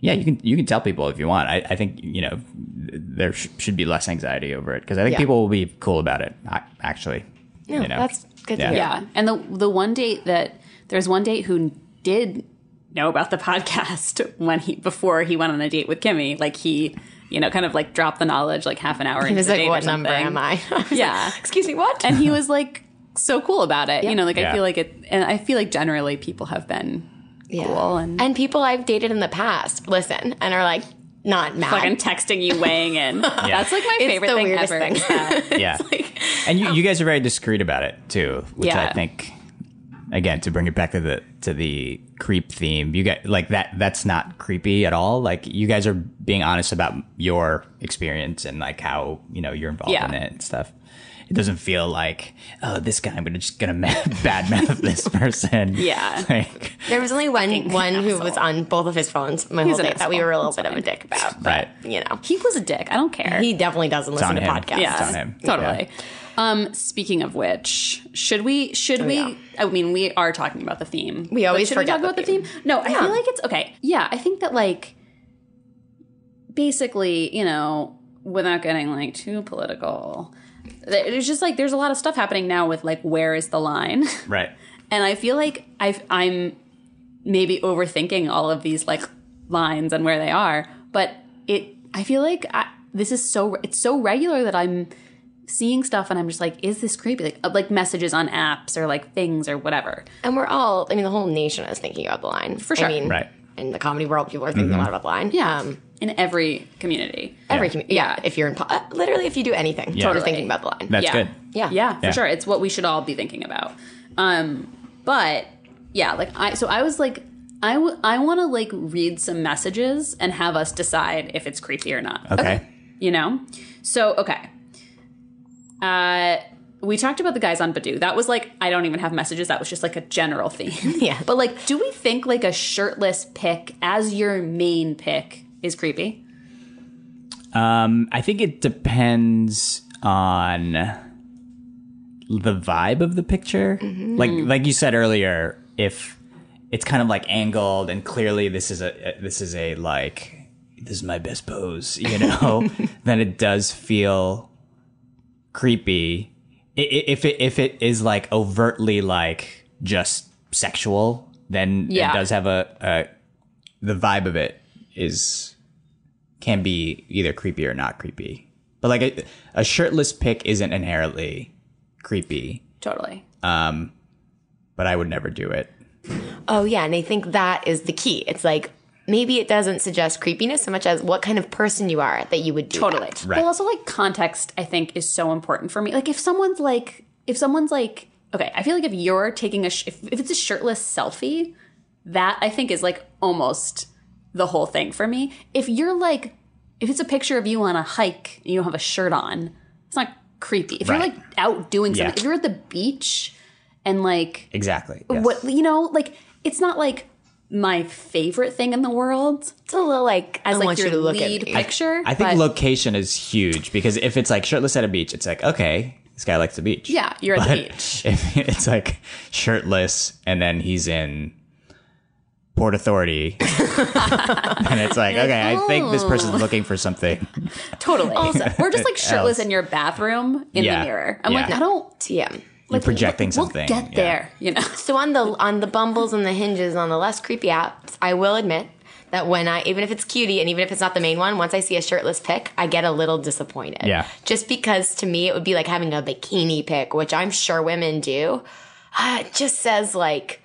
Yeah, you can you can tell people if you want. I, I think you know there sh- should be less anxiety over it because I think Yeah. people will be cool about it. I, actually, No, you know? that's good Yeah. hear. Yeah. And the the one date that there's one date who did know about the *laughs* podcast when he before he went on a date with Kimmy. Like he, you know, kind of like dropped the knowledge like half an hour He into was the like, date or "What number am I?" *laughs* I Yeah. like, Excuse me, what? And he was like so cool about it. You know, like Yeah. I feel like it and I feel like generally people have been cool and, and people I've dated in the past listen and are like not mad. fucking texting you weighing in. *laughs* That's like my It's favorite the thing weirdest ever. thing. *laughs* *laughs* is that yeah. and you, you oh. guys are very discreet about it too, which Yeah. I think again to bring it back to the to the creep theme. You get like that that's not creepy at all. Like you guys are being honest about your experience and like how, you know, you're involved Yeah. in it and stuff. It doesn't feel like, oh, this guy, I'm gonna just gonna *laughs* bad mouth this person. Yeah. Like, There was only one one who was on both of his phones my He's whole day that we asshole. were a little That's bit of a dick about. But, Right. you know. He was a dick. I don't care. He definitely doesn't listen on to him. podcasts. yeah, It's on him. totally. Um, speaking of which, should we? Should we? yeah. I mean, we are talking about the theme. We always should we talk the about the theme. No, I feel like it's okay. Yeah, I think that like basically, you know, without getting like too political, there's just like there's a lot of stuff happening now with like where is the line, *laughs* right. and I feel like I've I'm maybe overthinking all of these like lines and where they are, but it I feel like I, this is so it's so regular that I'm seeing stuff and I'm just like, is this creepy? Like uh, like messages on apps or like things or whatever. And we're all, I mean, the whole nation is thinking about the line. For sure. I mean, Right. In the comedy world, people are thinking a lot about the line. Yeah, Um, in every community. every Yeah. commu- yeah. If you're in, po- uh, literally, if you do anything, you're Totally. thinking about the line. That's yeah. good. Yeah. Yeah, for sure. It's what we should all be thinking about. Um, but yeah, like I, so I was like, I, w- I want to like read some messages and have us decide if it's creepy or not. Okay. You know? So, okay. Uh, we talked about the guys on Badoo. That was like, I don't even have messages. That was just like a general theme. *laughs* Yeah. But like, do we think like a shirtless pick as your main pick is creepy? Um, I think it depends on the vibe of the picture. Like like you said earlier, if it's kind of like angled and clearly this is a this is a like this is my best pose, you know, *laughs* then it does feel creepy. I- i- If it if it is like overtly like just sexual, then Yeah. it does have a, a the vibe of it is can be either creepy or not creepy. But like a, a shirtless pic isn't inherently creepy. Totally. Um, but I would never do it. Oh, yeah. And I think that is the key. It's like, maybe it doesn't suggest creepiness so much as what kind of person you are that you would do Totally. that. Right. But also like context I think is so important for me. Like if someone's like if someone's like okay, I feel like if you're taking a sh- if, if it's a shirtless selfie, that I think is like almost the whole thing for me. If you're like if it's a picture of you on a hike and you don't have a shirt on, it's not creepy. If Right. you're like out doing something, Yeah. if you're at the beach and like Exactly. yes. what you know, like it's not like my favorite thing in the world It's a little like, as I like want your you to look lead at picture. I think location is huge because if it's like shirtless at a beach, it's like, okay, this guy likes the beach. Yeah, you're at the beach. *laughs* If it's like shirtless and then he's in Port Authority, *laughs* and it's like, okay, I think this hmm. person's looking for something. Totally. We're just like *laughs* shirtless in your bathroom in Yeah. the mirror. I'm like, Yeah. I don't TM. You're projecting we'll something. get Yeah. there, you know. So on the on the Bumbles and the Hinges on the less creepy apps, I will admit that when I even if it's cutie and even if it's not the main one, once I see a shirtless pic, I get a little disappointed. Yeah. Just because to me it would be like having a bikini pic, which I'm sure women do. Uh, *sighs* it just says like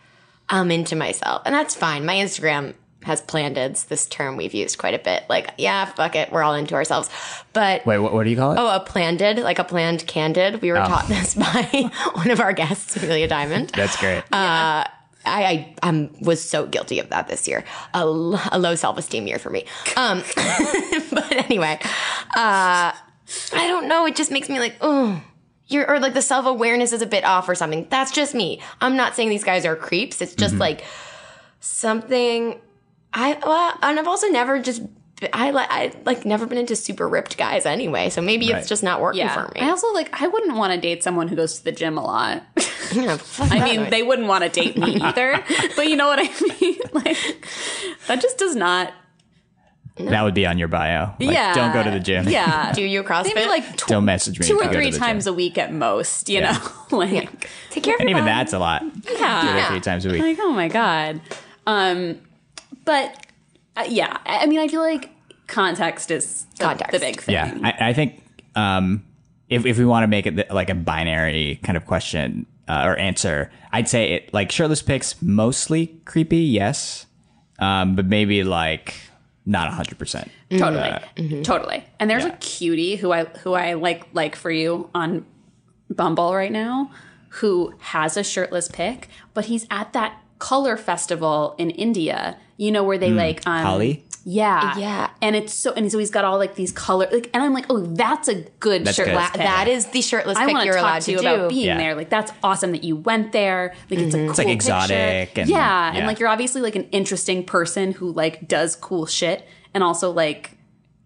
I'm into myself, and that's fine. My Instagram has plandids, this term we've used quite a bit. Like, yeah, fuck it, we're all into ourselves. But Wait, what, what do you call it? Oh, a plandid, like a planned candid. We were taught this *laughs* by one of our guests, Amelia Diamond. That's great. uh, I, I um, was so guilty of that this year. A low self esteem year for me. Um, *laughs* but anyway, uh, I don't know. It just makes me like, oh, you're or like the self awareness is a bit off or something. That's just me. I'm not saying these guys are creeps. It's just like something. I well, and I've also never just. I like I like never been into super ripped guys anyway, so maybe Right. it's just not working Yeah. for me. I also like I wouldn't want to date someone who goes to the gym a lot. *laughs* Yeah, I mean, noise. they wouldn't want to date me *laughs* either. but you know what I *laughs* mean? Like that just does not That would be on your bio. Like, Yeah. Don't go to the gym. Yeah. do you CrossFit? Maybe like tw- Don't message me. two or three times gym. a week at most, you Yeah. know? like take care of And your even body. that's a lot. Yeah, Two or three times a week. Like, oh my god. Um but uh, yeah, I I mean I feel like context is the, Context. the big thing. Yeah, I, I think um, if if we want to make it th- like a binary kind of question uh, or answer, I'd say it like shirtless pics mostly creepy, yes, um, but maybe like not hundred percent. Totally. Totally. And there's yeah. a cutie who I who I like like for you on Bumble right now who has a shirtless pic, but he's at that color festival in India, you know where they like um Holi? Yeah. Yeah. And it's so and so he's got all like these color like and I'm like, "Oh, that's a good That's shirtless good. pic." that is the shirtless I pic want to you're talk allowed to to you do. about being Yeah. there. Like that's awesome that you went there. Like it's a cool like, exotic picture. and- yeah, and like you're obviously like an interesting person who like does cool shit and also like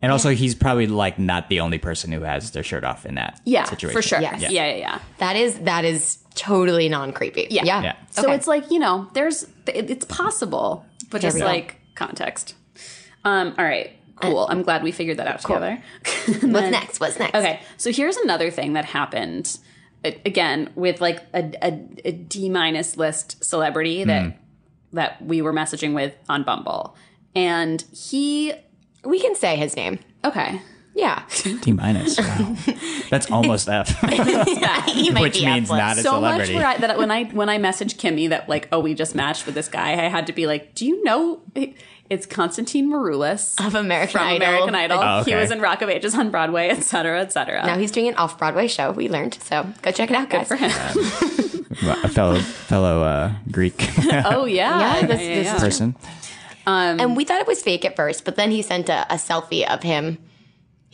And also, he's probably like not the only person who has their shirt off in that yeah, situation. for sure. Yes. Yeah, yeah, yeah. That is that is totally non creepy. Yeah. yeah. Yeah. So Okay. it's like you know, there's it's possible, but just like context. Um. All right. Cool. I'm glad we figured that out together. *laughs* What's next? What's next? Okay, so here's another thing that happened again with like a, a, a D minus list celebrity that that we were messaging with on Bumble, and he We can say his name. okay, Yeah. D minus. Wow. *laughs* That's almost F, *laughs* he might which be means F-plus. not a so celebrity. much where I, that when I when I messaged Kimmy that like oh we just matched with this guy, I had to be like, do you know it's Constantine Maroulis of American from Idol. American Idol? Oh, He was in Rock of Ages on Broadway, et cetera, et cetera. Now he's doing an off Broadway show. We learned. So go check it out, guys. for him. *laughs* a fellow fellow uh, Greek oh yeah, Yeah, this- this is person. And we thought it was fake at first, but then he sent a, a selfie of him i-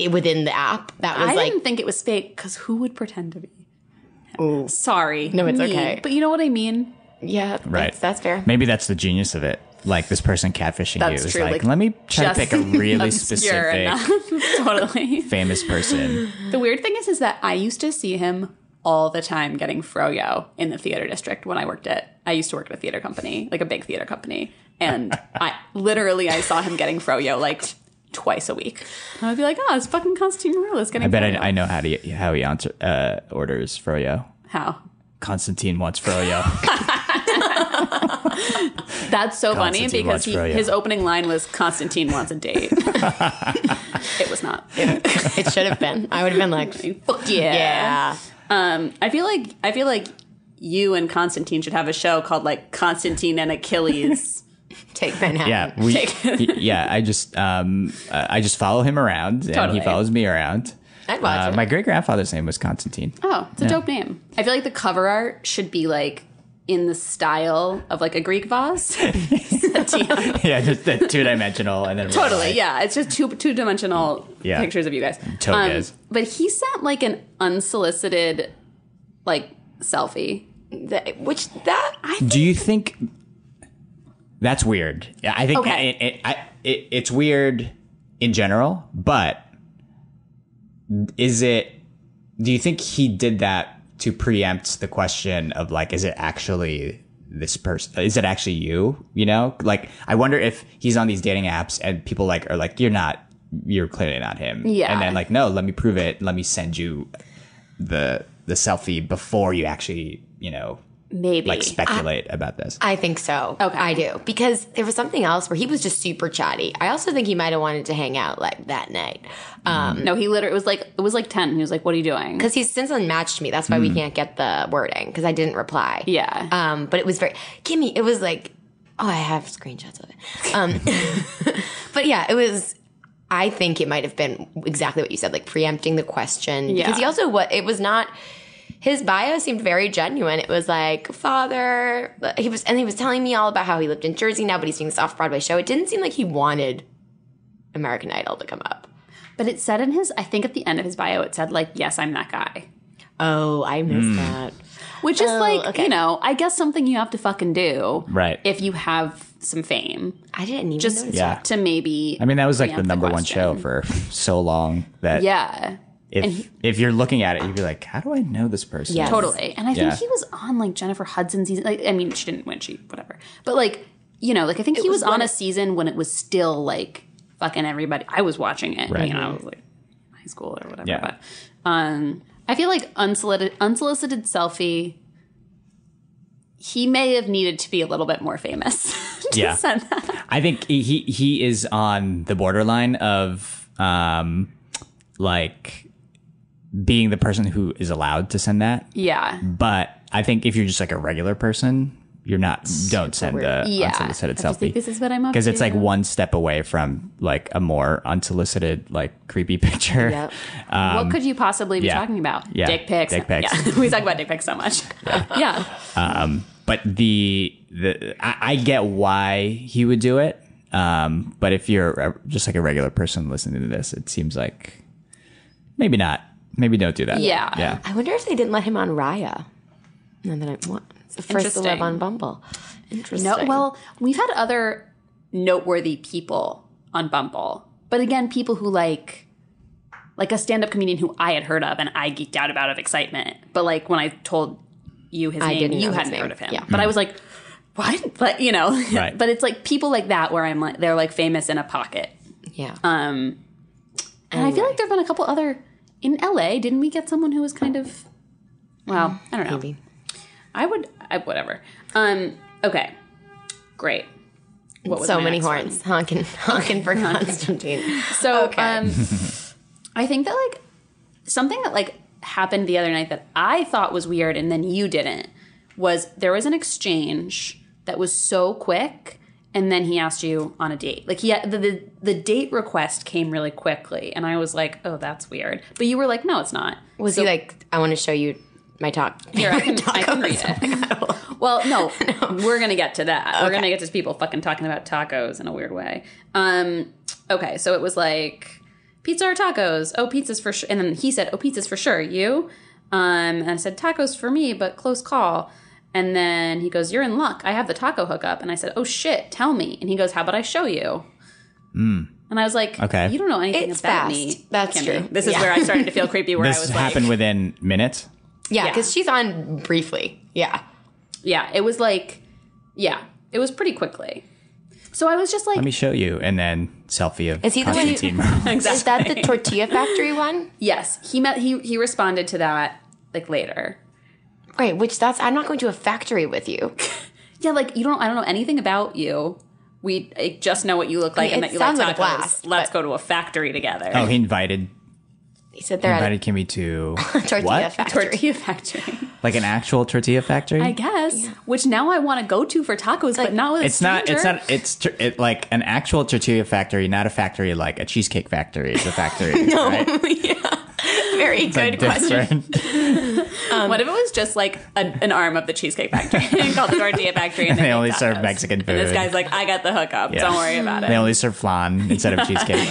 within the app. That was I like didn't think it was fake because who would pretend to be? Sorry. No, it's me. okay. But you know what I mean? Yeah, Right. That's, that's fair. Maybe that's the genius of it. Like this person catfishing That's you is true, like, like, let me try to pick a *laughs* really specific, *laughs* totally. famous person. The weird thing is, is that I used to see him all the time getting froyo in the theater district when I worked at. I used to work at a theater company, like a big theater company, and *laughs* I literally I saw him getting froyo like twice a week. And I'd be like, oh, it's fucking Constantine Maroulis getting. I bet. I, I know how to how he answer, uh, orders froyo. how. Constantine wants froyo. *laughs* That's so funny because he, his opening line was Constantine wants a date. *laughs* it was not. *laughs* it should have been. I would have been like, Fuck yeah. yeah. Um, I feel like I feel like you and Constantine should have a show called like Constantine and Achilles. Take Manhattan. yeah, we, Take- *laughs* yeah. I just um uh, I just follow him around, and he follows me around. I'd watch Uh, it. my great grandfather's name was Constantine. Oh, it's a dope name. I feel like the cover art should be like in the style of like a Greek vase. *laughs* *laughs* yeah, just the two dimensional, and then totally, yeah. It's just two two dimensional Yeah. pictures of you guys. Um, but he sent like an unsolicited like selfie. That- which that I Do you think that's weird? Yeah, I think Okay. it, it, I, it, it's weird in general, but is it? Do you think he did that to preempt the question of like, is it actually this person? Is it actually you? You know, like I wonder if he's on these dating apps and people like are like, you're not, you're clearly not him. Yeah. and then like, no, let me prove it. Let me send you the the selfie before you actually, you know, Maybe. like speculate about this. I think so. Okay. I do. Because there was something else where he was just super chatty. I also think he might have wanted to hang out like that night. Um, no, he literally it was like it was like ten. He was like, "What are you doing?" because he's since unmatched me. That's why we can't get the wording because I didn't reply. Yeah. Um, but it was very Kimmy. It was like, oh, I have screenshots of it. Um, *laughs* but yeah, it was. I think it might have been exactly what you said, like preempting the question. Yeah. Because he also what it was not. His bio seemed very genuine. It was like father. He was, and he was telling me all about how he lived in Jersey now, but he's doing this off Broadway show. It didn't seem like he wanted American Idol to come up. But it said in his, I think at the end of his bio, it said like, "Yes, I'm that guy," Oh, I missed hmm. that. which is Oh, like, okay. you know, I guess something you have to fucking do, Right. If you have some fame, I didn't even just notice. Yeah. to maybe. I mean, that was like the preempt number one show for so long that Yeah, if if you're looking at it, you'd be like, how do I know this person? Yes. totally. And I think Yeah. he was on like Jennifer Hudson's. season. Like, I mean, she didn't win, she whatever. But like, you know, like I think he was, was on when a season when it was still like fucking everybody. I was watching it. Right. You know, I was like high school or whatever. Yeah. But um, I feel like unsolicited unsolicited selfie. He may have needed to be a little bit more famous. *laughs* to Yeah. send that. I think he he- he is on the borderline of um like being the person who is allowed to send that. Yeah. But I think if you're just like a regular person, you're not. Don't send a Yeah. unsolicited just think selfie this is what I'm up because it's like one step away from like a more unsolicited like creepy *laughs* picture. Yep. what could you possibly be Um, yeah. talking about? Yeah. Dick pics. Dick pics. Yeah. *laughs* we talk about dick pics so much. yeah. But the the I, I get why he would do it. Um, but if you're just like a regular person listening to this, it seems like maybe not. Maybe don't do that. Yeah. Yeah. I wonder if they didn't let him on Raya. And then I what? It's the first to live on Bumble. Interesting. No, well, we've had other noteworthy people on Bumble, but again, people who like, like a stand-up comedian who I had heard of and I geeked out about of excitement. But like when I told you his I name, didn't you hadn't name. heard of him. Yeah. But I was like, what? *laughs* But you know, *laughs* Right. but it's like people like that where I'm like, they're like famous in a pocket. yeah. Um, and I feel like there've been a couple other in LA. Didn't we get someone who was kind of, well, I don't know. Maybe. I would, I, whatever. Um, okay, great. What was so many next one? horns honking, honking for *laughs* Constantine. So, Okay. um, I think that like something that like happened the other night that I thought was weird and then you didn't was there was an exchange that was so quick and then he asked you on a date. Like he the, the the date request came really quickly and I was like, "Oh, that's weird." But you were like, "No, it's not." Was So- he like, I want to show you my talk? Here, I *laughs* can, I can read it. *laughs* well, no, *laughs* we're gonna get to that. We're gonna get to people fucking talking about tacos in a weird way. Um, okay, so it was like pizza or tacos? Oh, pizza's for sure. And then he said, "Oh, pizza's for sure." You? Um, and I said, "Tacos for me, but close call." And then he goes, "You're in luck. I have the taco hookup." And I said, "Oh shit, tell me." And he goes, "How about I show you?" Hmm. And I was like, Okay. you don't know anything It's about fast. me." That's Kimmy." true. This is Yeah. where I started to feel creepy. Where I This was happened like, within minutes. Yeah, Yeah. because she's on briefly. Yeah. Yeah, it was like, yeah, it was pretty quickly. So I was just like, Let me show you, and then selfie of Is he the one who- *laughs* Constantine. Is that the Tortilla Factory one? yes, he met he he responded to that like later. Right, which that's, I'm not going to a factory with you. *laughs* Yeah, like you don't I don't know anything about you. We I just know what you look like I mean, and that you like sounds like tacos. a blast, Let's go to a factory together. oh, he invited He said he they're at invited Kimmy to *laughs* a tortilla what? factory. Tortilla factory, *laughs* Like an actual tortilla factory? I guess. Which now I want to go to for tacos, but not with a it's not. It's not. It's tr- it, like an actual tortilla factory, not a factory like a cheesecake factory. It's a factory. no, right? Very good question. different. *laughs* Um, what if it was just like a, an arm of the cheesecake factory *laughs* called the tortilla factory, and *laughs* They make only serve tacos. Mexican And this guy's like, I got the hookup. Yeah. Don't worry about it. They only serve flan instead of cheesecake.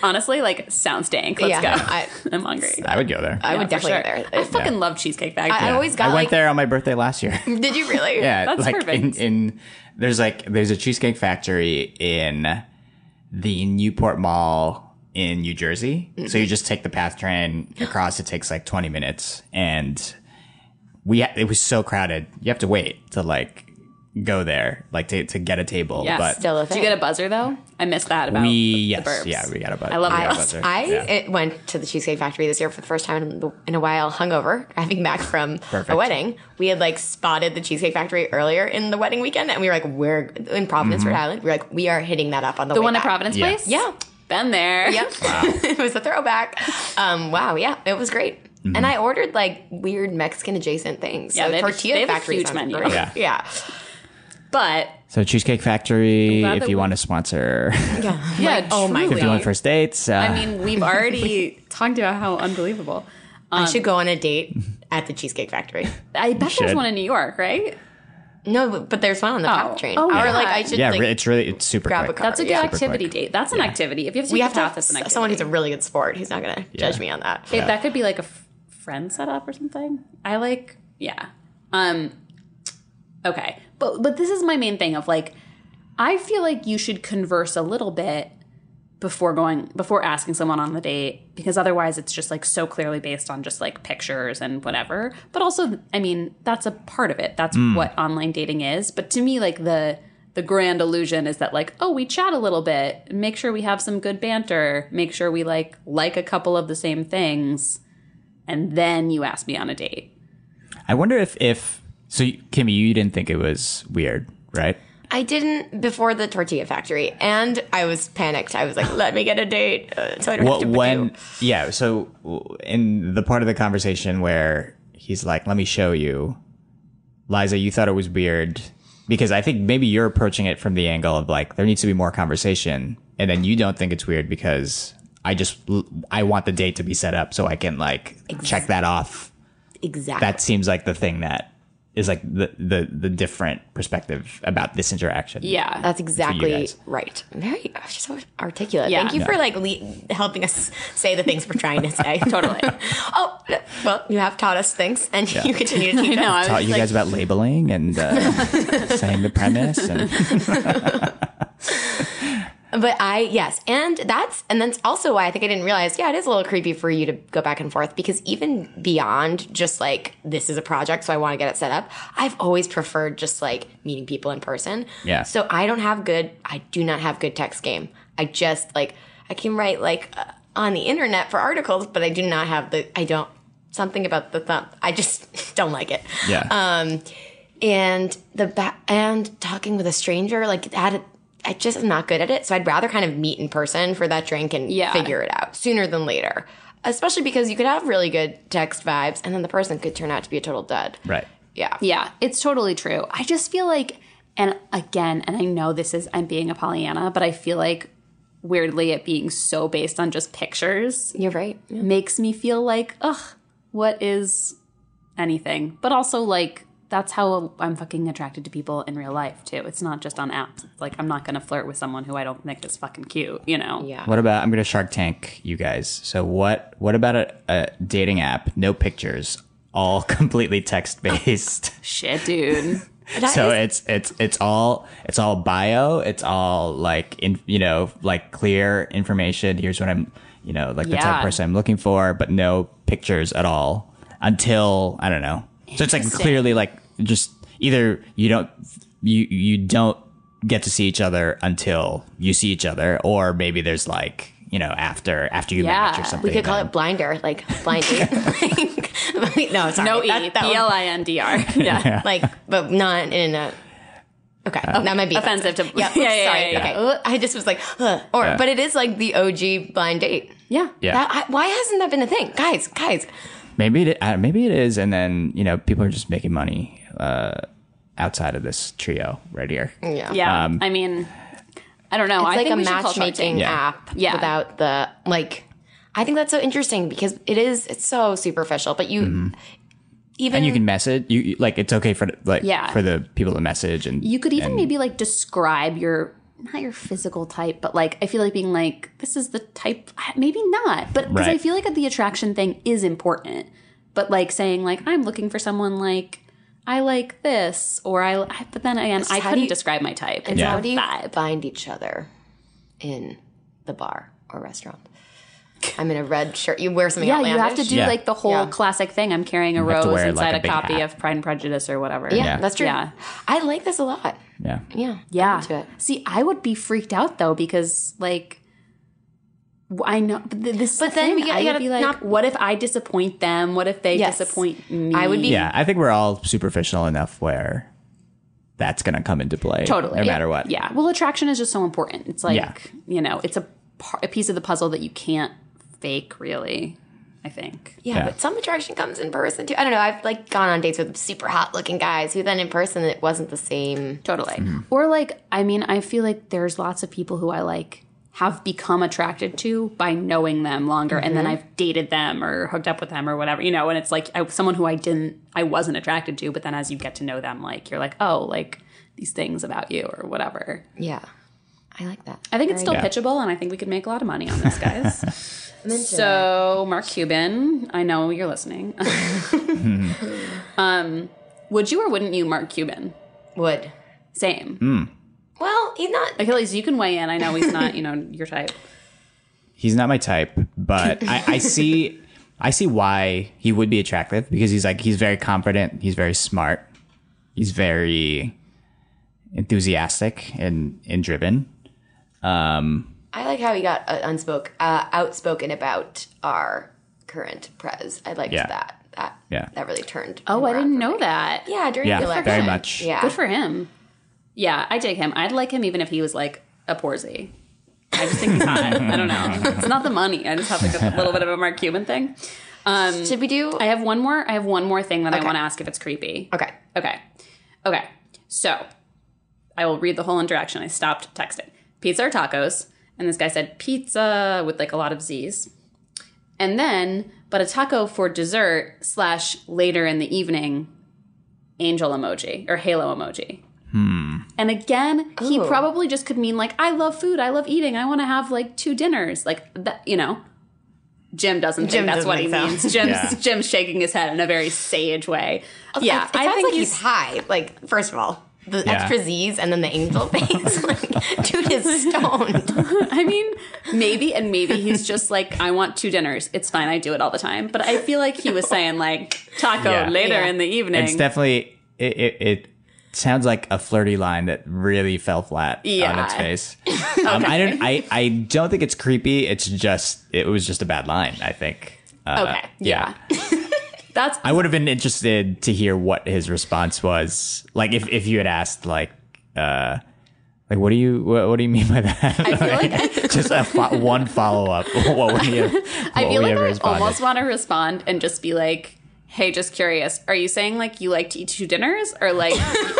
Honestly, like sounds dank. Let's Yeah, go. I- I'm hungry. I would go there. I would Yeah, for definitely go there. I there. fucking love Cheesecake Factory. I always got I went like. there on my birthday last year. Did you really? Yeah, That's like in, perfect. in there's like there's a cheesecake factory in the Newport Mall in New Jersey. So you just take the PATH train across. It takes like 20 minutes, and we ha- it was so crowded. You have to wait to like go there, like to to get a table. Yes. but Still a Did thing. you get a buzzer though? I missed that about we the, the yes, yeah, we got a buzzer. I love we got a burbs. buzzer. I Yeah. it went to the Cheesecake Factory this year for the first time in, the, in a while, hungover, driving back from Perfect. a wedding. We had like spotted the Cheesecake Factory earlier in the wedding weekend, and we were like, we're in Providence, Mm-hmm. Rhode Island. We are like, we are hitting that up on the, The way one at. Providence Yeah. Place? Yeah. Been there. Yep. *laughs* it was a throwback. Um, wow. Yeah. It was great. Mm-hmm. And I ordered like weird Mexican adjacent things. Yeah, so they have a- tortilla they have a factory huge menu. great. Yeah. Yeah. But So Cheesecake Factory, *laughs* if you we- want to sponsor yeah, Yeah. oh my truly. 51 First Dates. Uh, I mean, we've *laughs* already talked about how unbelievable. I should go on a date at the Cheesecake Factory. I bet there's one in New York, right? No, but, but there's one on the path train. Oh, or yeah. like I should yeah, like, it's really it's super grab quick. a car. That's a good Yeah. activity quick. date. That's an activity. If you have to we have a to path, have that's an activity. someone who's a really good sport. He's not gonna judge me on that. If that could be like a f- friend setup or something. I like, yeah. Um, okay, but but this is my main thing of like, I feel like you should converse a little bit before going before asking someone on the date because otherwise it's just like so clearly based on just like pictures and whatever. But also, I mean, that's a part of it. That's hmm. what online dating is. But to me, like the the grand illusion is that like oh we chat a little bit make sure we have some good banter make sure we like like a couple of the same things and then you ask me on a date. I wonder if if so, Kimmy, you didn't think it was weird, right? I didn't before the tortilla factory, and I was panicked. I was like, "Let me get a date, uh, so I don't Well, have to when yeah, so in the part of the conversation where he's like, "Let me show you," Liza, you thought it was weird because I think maybe you're approaching it from the angle of like there needs to be more conversation, and then you don't think it's weird because I just I want the date to be set up so I can like check that off. exactly." That seems like the thing that is like the the the different perspective about this interaction. Yeah. That's exactly right. Very she's so articulate. Yeah. Thank you Yeah. for like le- helping us say the things we're trying to say. *laughs* Totally. oh, well, you have taught us things, and you continue to teach *laughs* I know. us. I Taught you like, guys about labeling and uh, *laughs* saying the premise and But I, yes. And that's, and that's also why I think I didn't realize, yeah, it is a little creepy for you to go back and forth because even beyond just like, this is a project, so I want to get it set up, I've always preferred just like meeting people in person. Yeah. So I don't have good, I do not have good text game. I just like, I can write like uh, on the internet for articles, but I do not have the, I don't, something about the thumb. I just *laughs* don't like it yeah. um, and the ba- and talking with a stranger like that i just am not good at it so i'd rather kind of meet in person for that drink and Yeah. figure it out sooner than later especially because you could have really good text vibes and then the person could turn out to be a total dud right. yeah Yeah, it's totally true. I just feel like, and again, and I know this is, I'm being a Pollyanna, but I feel like weirdly it being so based on just pictures you're right Yeah. makes me feel like, ugh, what is anything? But also, like, that's how I'm fucking attracted to people in real life, too. It's not just on apps. It's like, I'm not going to flirt with someone who I don't think is fucking cute, you know? yeah What about I'm gonna Shark Tank you guys. So what what about a, a dating app, no pictures, all *laughs* completely text based. *laughs* Shit, dude. That so is- it's it's it's all it's all bio, it's all like in you know, like clear information. Here's what I'm you know, like the type of person I'm looking for, but no pictures at all until I don't know. So it's like clearly like just either you don't you you don't get to see each other until you see each other, or maybe there's like you know after after you Yeah. match or something. we could call then- it blinder like *laughs* blind date Like, *laughs* no sorry No E, That- that B would- L I N D R. *laughs* Yeah. like but not in a okay that might be Offensive to- yeah, Yeah, yeah, sorry yeah, yeah. okay Uh, i just was like Ugh. or Yeah. but it is like the og blind date Yeah. Yeah. That, I, why hasn't that been a thing, guys? Guys, Maybe it uh, maybe it is, and then you know people are just making money uh, outside of this trio right here. yeah, Yeah. Um, I mean, I don't know. It's I like think a we should call Shark matchmaking Yeah. app Yeah. without the like. I think that's so interesting because it is. It's so superficial, but you even Mm-hmm. And you can message you you- like it's okay for like Yeah. for the people to message and You could even and- maybe like describe your not your physical type, but like I feel like being like this is the type. *sighs* Maybe not, but because I feel like the attraction thing is important. But like saying like I'm looking for someone like I like this or I. But then again, I how do couldn't you- describe my type. And It's how do you vibe. find each other in the bar or restaurant? I'm in a red shirt. You wear something Yeah, you have to do Yeah. like the whole Yeah. classic thing. I'm carrying a rose wear, like, inside a a, copy hat. of Pride and Prejudice or whatever. Yeah, Yeah. that's true. Yeah. I like this a lot. yeah. Yeah, Yeah. Into it. See, I would be freaked out though because like I know, but th- this. But But then then we gotta- I would gotta be like, not- what if I disappoint them? What if they Yes. disappoint me? I would be- Yeah, I think we're all superficial enough where that's going to come into play totally no matter what. Yeah. Well, attraction is just so important. It's like Yeah. you know, it's a par- a piece of the puzzle that you can't fake really. I think. Yeah, Yeah. but some attraction comes in person too. I don't know. I've like gone on dates with super hot looking guys who then in person it wasn't the same. Totally. Mm-hmm. Or like, I mean, I feel like there's lots of people who I like have become attracted to by knowing them longer, and then mm-hmm. I've dated them or hooked up with them or whatever, you know. And it's like I, someone who I didn't, I wasn't attracted to, but then as you get to know them, like you're like, oh, like these things about you or whatever. Yeah, I like that. I think it's still Yeah. pitchable, and I think we could make a lot of money on this, guys. *laughs* so, Mark Cuban, I know you're listening. *laughs* um, would you or wouldn't you, Mark Cuban? Would. Same. Well, he's not. Achilles, you can weigh in. I know he's not, you know, your type. He's not my type, but I, I *laughs* see I see why he would be attractive because he's like he's very confident, he's very smart, he's very enthusiastic and, and driven. Um I like how he got uh, unspoke, uh, outspoken about our current prez. I liked Yeah. that. That Yeah. that really turned. Oh, I around didn't for know me. that. Yeah, during Yeah, the election. very much. Yeah, Good for him. Yeah, I take him. I'd like him even if he was like a Porzy. I just think he's hot. I don't know. *laughs* It's not the money. I just have like a *laughs* little bit of a Mark Cuban thing. Um, Should we do? I have one more. I have one more thing that I want to ask if it's creepy. okay. Okay. Okay. So I will read the whole interaction. I stopped texting. Pizza or tacos? And this guy said pizza with like a lot of Z's. And then, but a taco for dessert slash later in the evening angel emoji or halo emoji. Hmm. And again, he oh. probably just could mean like, I love food, I love eating, I want to have like two dinners. Like that, you know. Jim doesn't Jim think that's doesn't what he so. means. Jim's Yeah. Jim's shaking his head in a very sage way. Yeah, it sounds like he's, high. Like, first of all, the Yeah. extra Z's and then the angel *laughs* face. like, dude is *laughs* stoned. I mean, maybe and maybe he's just like, I want two dinners. It's fine. I do it all the time. But I feel like he was saying like taco Yeah. later Yeah. in the evening. it's definitely it, it, it sounds like a flirty line that really fell flat on its face. *laughs* Um, I don't I, I don't think it's creepy. It's just it was just a bad line, I think. Uh, okay. Yeah. That's I would have been interested to hear what his response was. Like if, if you had asked like uh like what do you what, what do you mean by that? I feel like *laughs* just a fo- one follow up. *laughs* What would you? *laughs* I feel like I responded? almost want to respond and just be like, "Hey, just curious. Are you saying like you like to eat two dinners, or like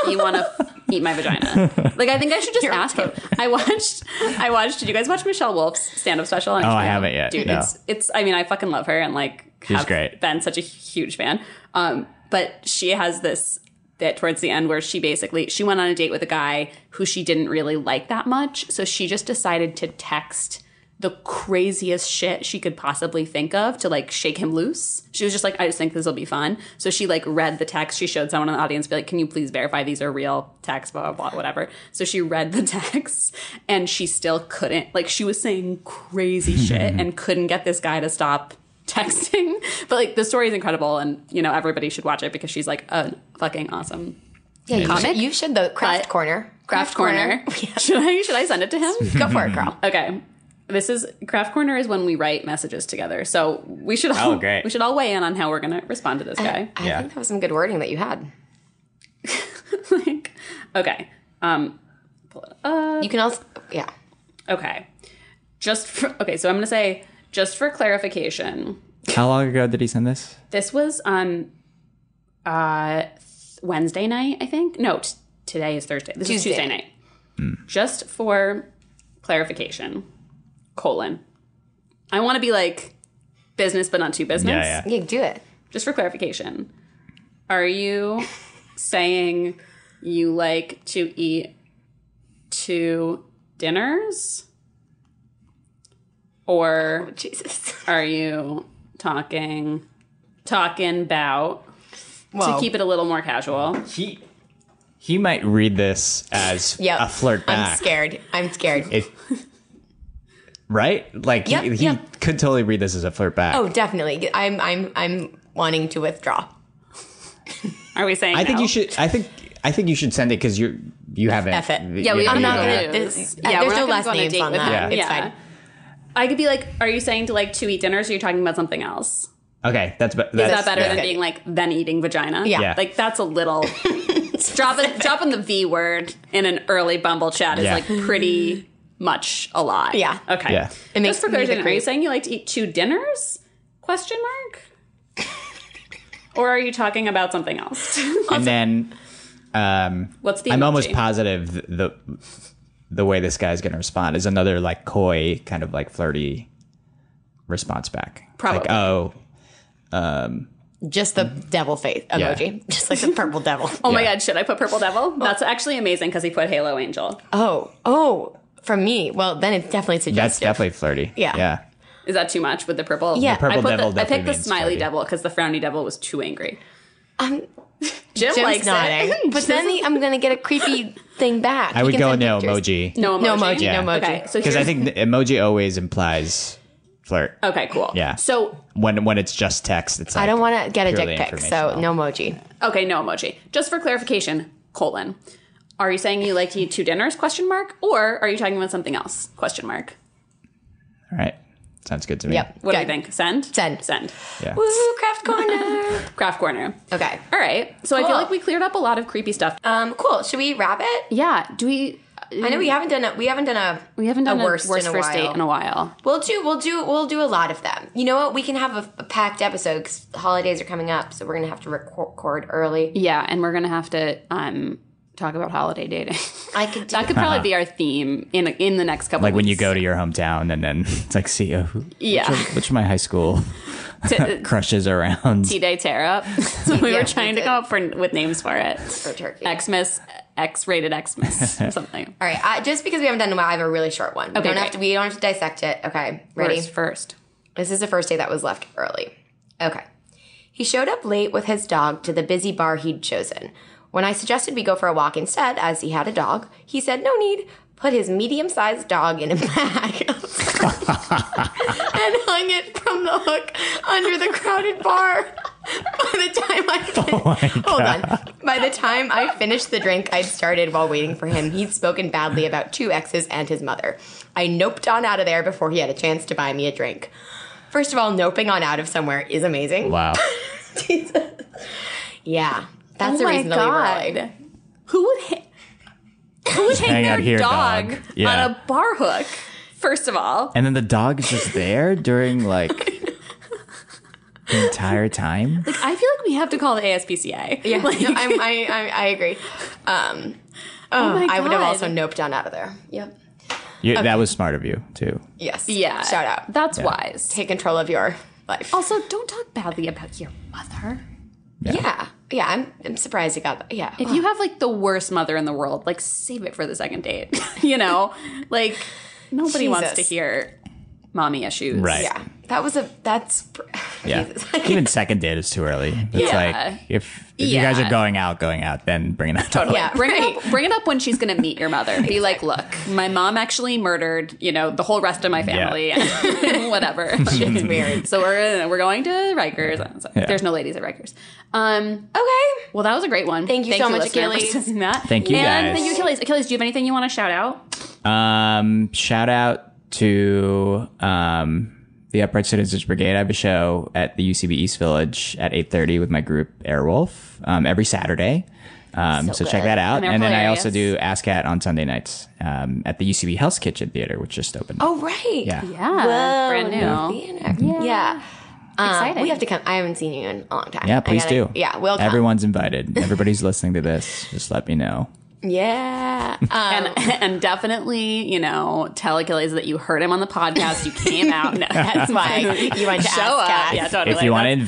you want to eat my vagina?" Like, I think I should just ask him. I watched. I watched. Did you guys watch Michelle Wolf's stand up special? On Oh, I haven't yet, Dude, no. it's it's. I mean, I fucking love her and like She's great. Been such a huge fan. Um, but she has this bit towards the end where she basically she went on a date with a guy who she didn't really like that much, so she just decided to text the craziest shit she could possibly think of to like shake him loose. She was just like, I just think this will be fun. So she like read the text. She showed someone in the audience, be like, Can you please verify these are real texts, blah, blah, blah, whatever. So she read the *laughs* text and she still couldn't, like, she was saying crazy shit *laughs* and couldn't get this guy to stop texting. *laughs* But like, the story is incredible and, you know, everybody should watch it because she's like a fucking awesome Yeah, you Comic? should, you should the craft But- corner. craft corner. *laughs* should I should I send it to him? *laughs* Go for it, girl. Okay. This is craft corner is when we write messages together. So we should all Oh, great. we should all weigh in on how we're gonna respond to this guy. I Yeah. think that was some good wording that you had. like, okay. Um pull it up. You can also, yeah. Okay. Just for okay, so I'm gonna say just for clarification, How long ago did he send this? this was um uh Wednesday night, I think. No, t- today is Thursday. This Tuesday. is Tuesday night. Just for clarification, colon. I want to be like business, but not too business. Yeah, yeah. Yeah, do it. Just for clarification, are you *laughs* saying you like to eat two dinners? Or oh, Jesus. *laughs* are you talking talking about Well, to keep it a little more casual? He he might read this as Yep. a flirt back. I'm scared. I'm scared. It, right? Like Yep, he, he yep. could totally read this as a flirt back. oh, definitely. I'm, I'm, I'm wanting to withdraw. Are we saying I think you should. I think I think you should send it because you you haven't. F it. Yeah, we you I'm haven't not gonna gonna. do There's, this. yeah, Yeah, there's we're no not last gonna go on a names date on with that. him. It's Yeah. fine. I could be like, are you saying to like to eat dinners or are you talking about something else? Okay, that's be- Is that better yeah. than being like then eating vagina? Yeah. Yeah. Like that's a little *laughs* dropping dropping the V word in an early Bumble chat is Yeah. like pretty much a lot. Yeah. Okay. Yeah. It makes Just for me the clarification, are you saying you like to eat two dinners? Question mark? *laughs* or are you talking about something else? and then um, What's the I'm almost positive th- the the way this guy's going to respond is another like coy, kind of like flirty response back. Probably. Like, oh, Just the devil face emoji. *laughs* Just like the purple devil. *laughs* Oh my god, should I put Purple Devil? Oh. That's actually amazing because he put Halo Angel. Oh, oh, from me. Well, then it's definitely suggests that's definitely flirty. Yeah. Yeah. Is that too much with the purple? Yeah. The purple I put devil the, I picked the smiley flirty. devil because the frowny devil was too angry. Um, Jim Jim's likes nodding. *laughs* it. But then the, I'm going to get a creepy thing back. I He would can go send no pictures. emoji. no emoji. No emoji, Yeah. no emoji. Okay, so Because I here's- think the emoji always implies flirt. Okay, cool. Yeah. So When when it's just text, it's like I don't want to get a purely dick pic, so informational. no emoji. Okay, no emoji. Just for clarification, colon. Are you saying you like to eat two dinners? Question mark. Or are you talking about something else? Question mark. All right. Sounds good to me. Yep. What do Good. you think? Send. Send. Send. Yeah. Woo, craft corner. *laughs* Craft corner. okay. All right. So I feel Cool. like we cleared up a lot of creepy stuff. Um, cool. Should we wrap it? yeah. Do we? I know we haven't done a we haven't done a We haven't done a worst, worst in a first while. date in a while. We'll do we'll do we'll do a lot of them. You know what? We can have a, a packed episode because the holidays are coming up, so we're gonna have to record early. Yeah, and we're gonna have to um talk about holiday dating. I could *laughs* do that could probably be our theme in in the next couple. Like when you go to your hometown and then *laughs* it's like, see, uh, who, Yeah. which, of- which of my high school T- *laughs* crushes around? T Day Tear Up. so we Yeah, were trying we to come up for with names for it. for turkey. Xmas, X rated Xmas, or something. All right, uh, just because we haven't done one, I have a really short one. We Okay, don't have to. We don't have to dissect it. Okay, ready? First, first. This is the first day that was left early. Okay. He showed up late with his dog to the busy bar he'd chosen. When I suggested we go for a walk instead, as he had a dog, he said no need, put his medium sized dog in a bag, *laughs* and hung it from the hook under the crowded bar. By the time I *laughs* oh fin- hold on, by the time I finished the drink I'd started while waiting for him, he'd spoken badly about two exes and his mother. I noped on out of there before he had a chance to buy me a drink. First of all, noping on out of somewhere is amazing. Wow. *laughs* Jesus. Yeah, that's Oh the my reason to leave God. early. Who would ha- who would hang Hang their here, dog, dog. Yeah. on a bar hook? First of all, And then the dog is just there during like *laughs* the entire time. I feel like we have to call the ASPCA. Yeah, Like- no, I'm, I, I I agree. Um, oh, my I would have also noped down out of there. Yep. You, That was smart of you too. Yes. yeah. Shout out. That's wise. Take control of your life. Also, don't talk badly about your mother. Yeah. Yeah. I'm, I'm surprised you got that. Yeah. If you have like the worst mother in the world, like save it for the second date. *laughs* you know, like nobody wants to hear mommy issues. Right. yeah. That was a. That's. *laughs* Yeah. Even second date is too early. It's Yeah. like if if you guys are going out, going out, then bring it up. Totally. Yeah, bring right. it up. Bring it up when she's going to meet your mother. Be like, look, my mom actually murdered, you know, the whole rest of my family. *laughs* *laughs* Whatever. It's weird. so we're we're going to Rikers. So Yeah. There's no ladies at Rikers. Um, Okay. well, that was a great one. Thank you so much, listener, for Achilles. sending That. Thank you, and guys. thank you, Achilles. Achilles, do you have anything you want to shout out? Um, shout out to um, the Upright Citizens Brigade. I have a show at the UCB East Village at 8.30 with my group Airwolf um, every Saturday. Um, so So check that out. And And, then I also do ASSSSCAT on Sunday nights um, at the UCB Hell's Kitchen Theater, which just opened. Oh right. yeah. Yeah, Whoa, brand new. theater. Yeah. Um, Exciting. we have to come. I haven't seen you in a long time. Yeah, please gotta- do. Yeah, we'll come. Everyone's invited. Everybody's *laughs* listening to this. Just let me know. Yeah. Um, and, *laughs* and definitely, you know, tell Achilles that you heard him on the podcast. You came out. No, *laughs* that's why you went to show Ask up. Yeah, totally. If you want to That's-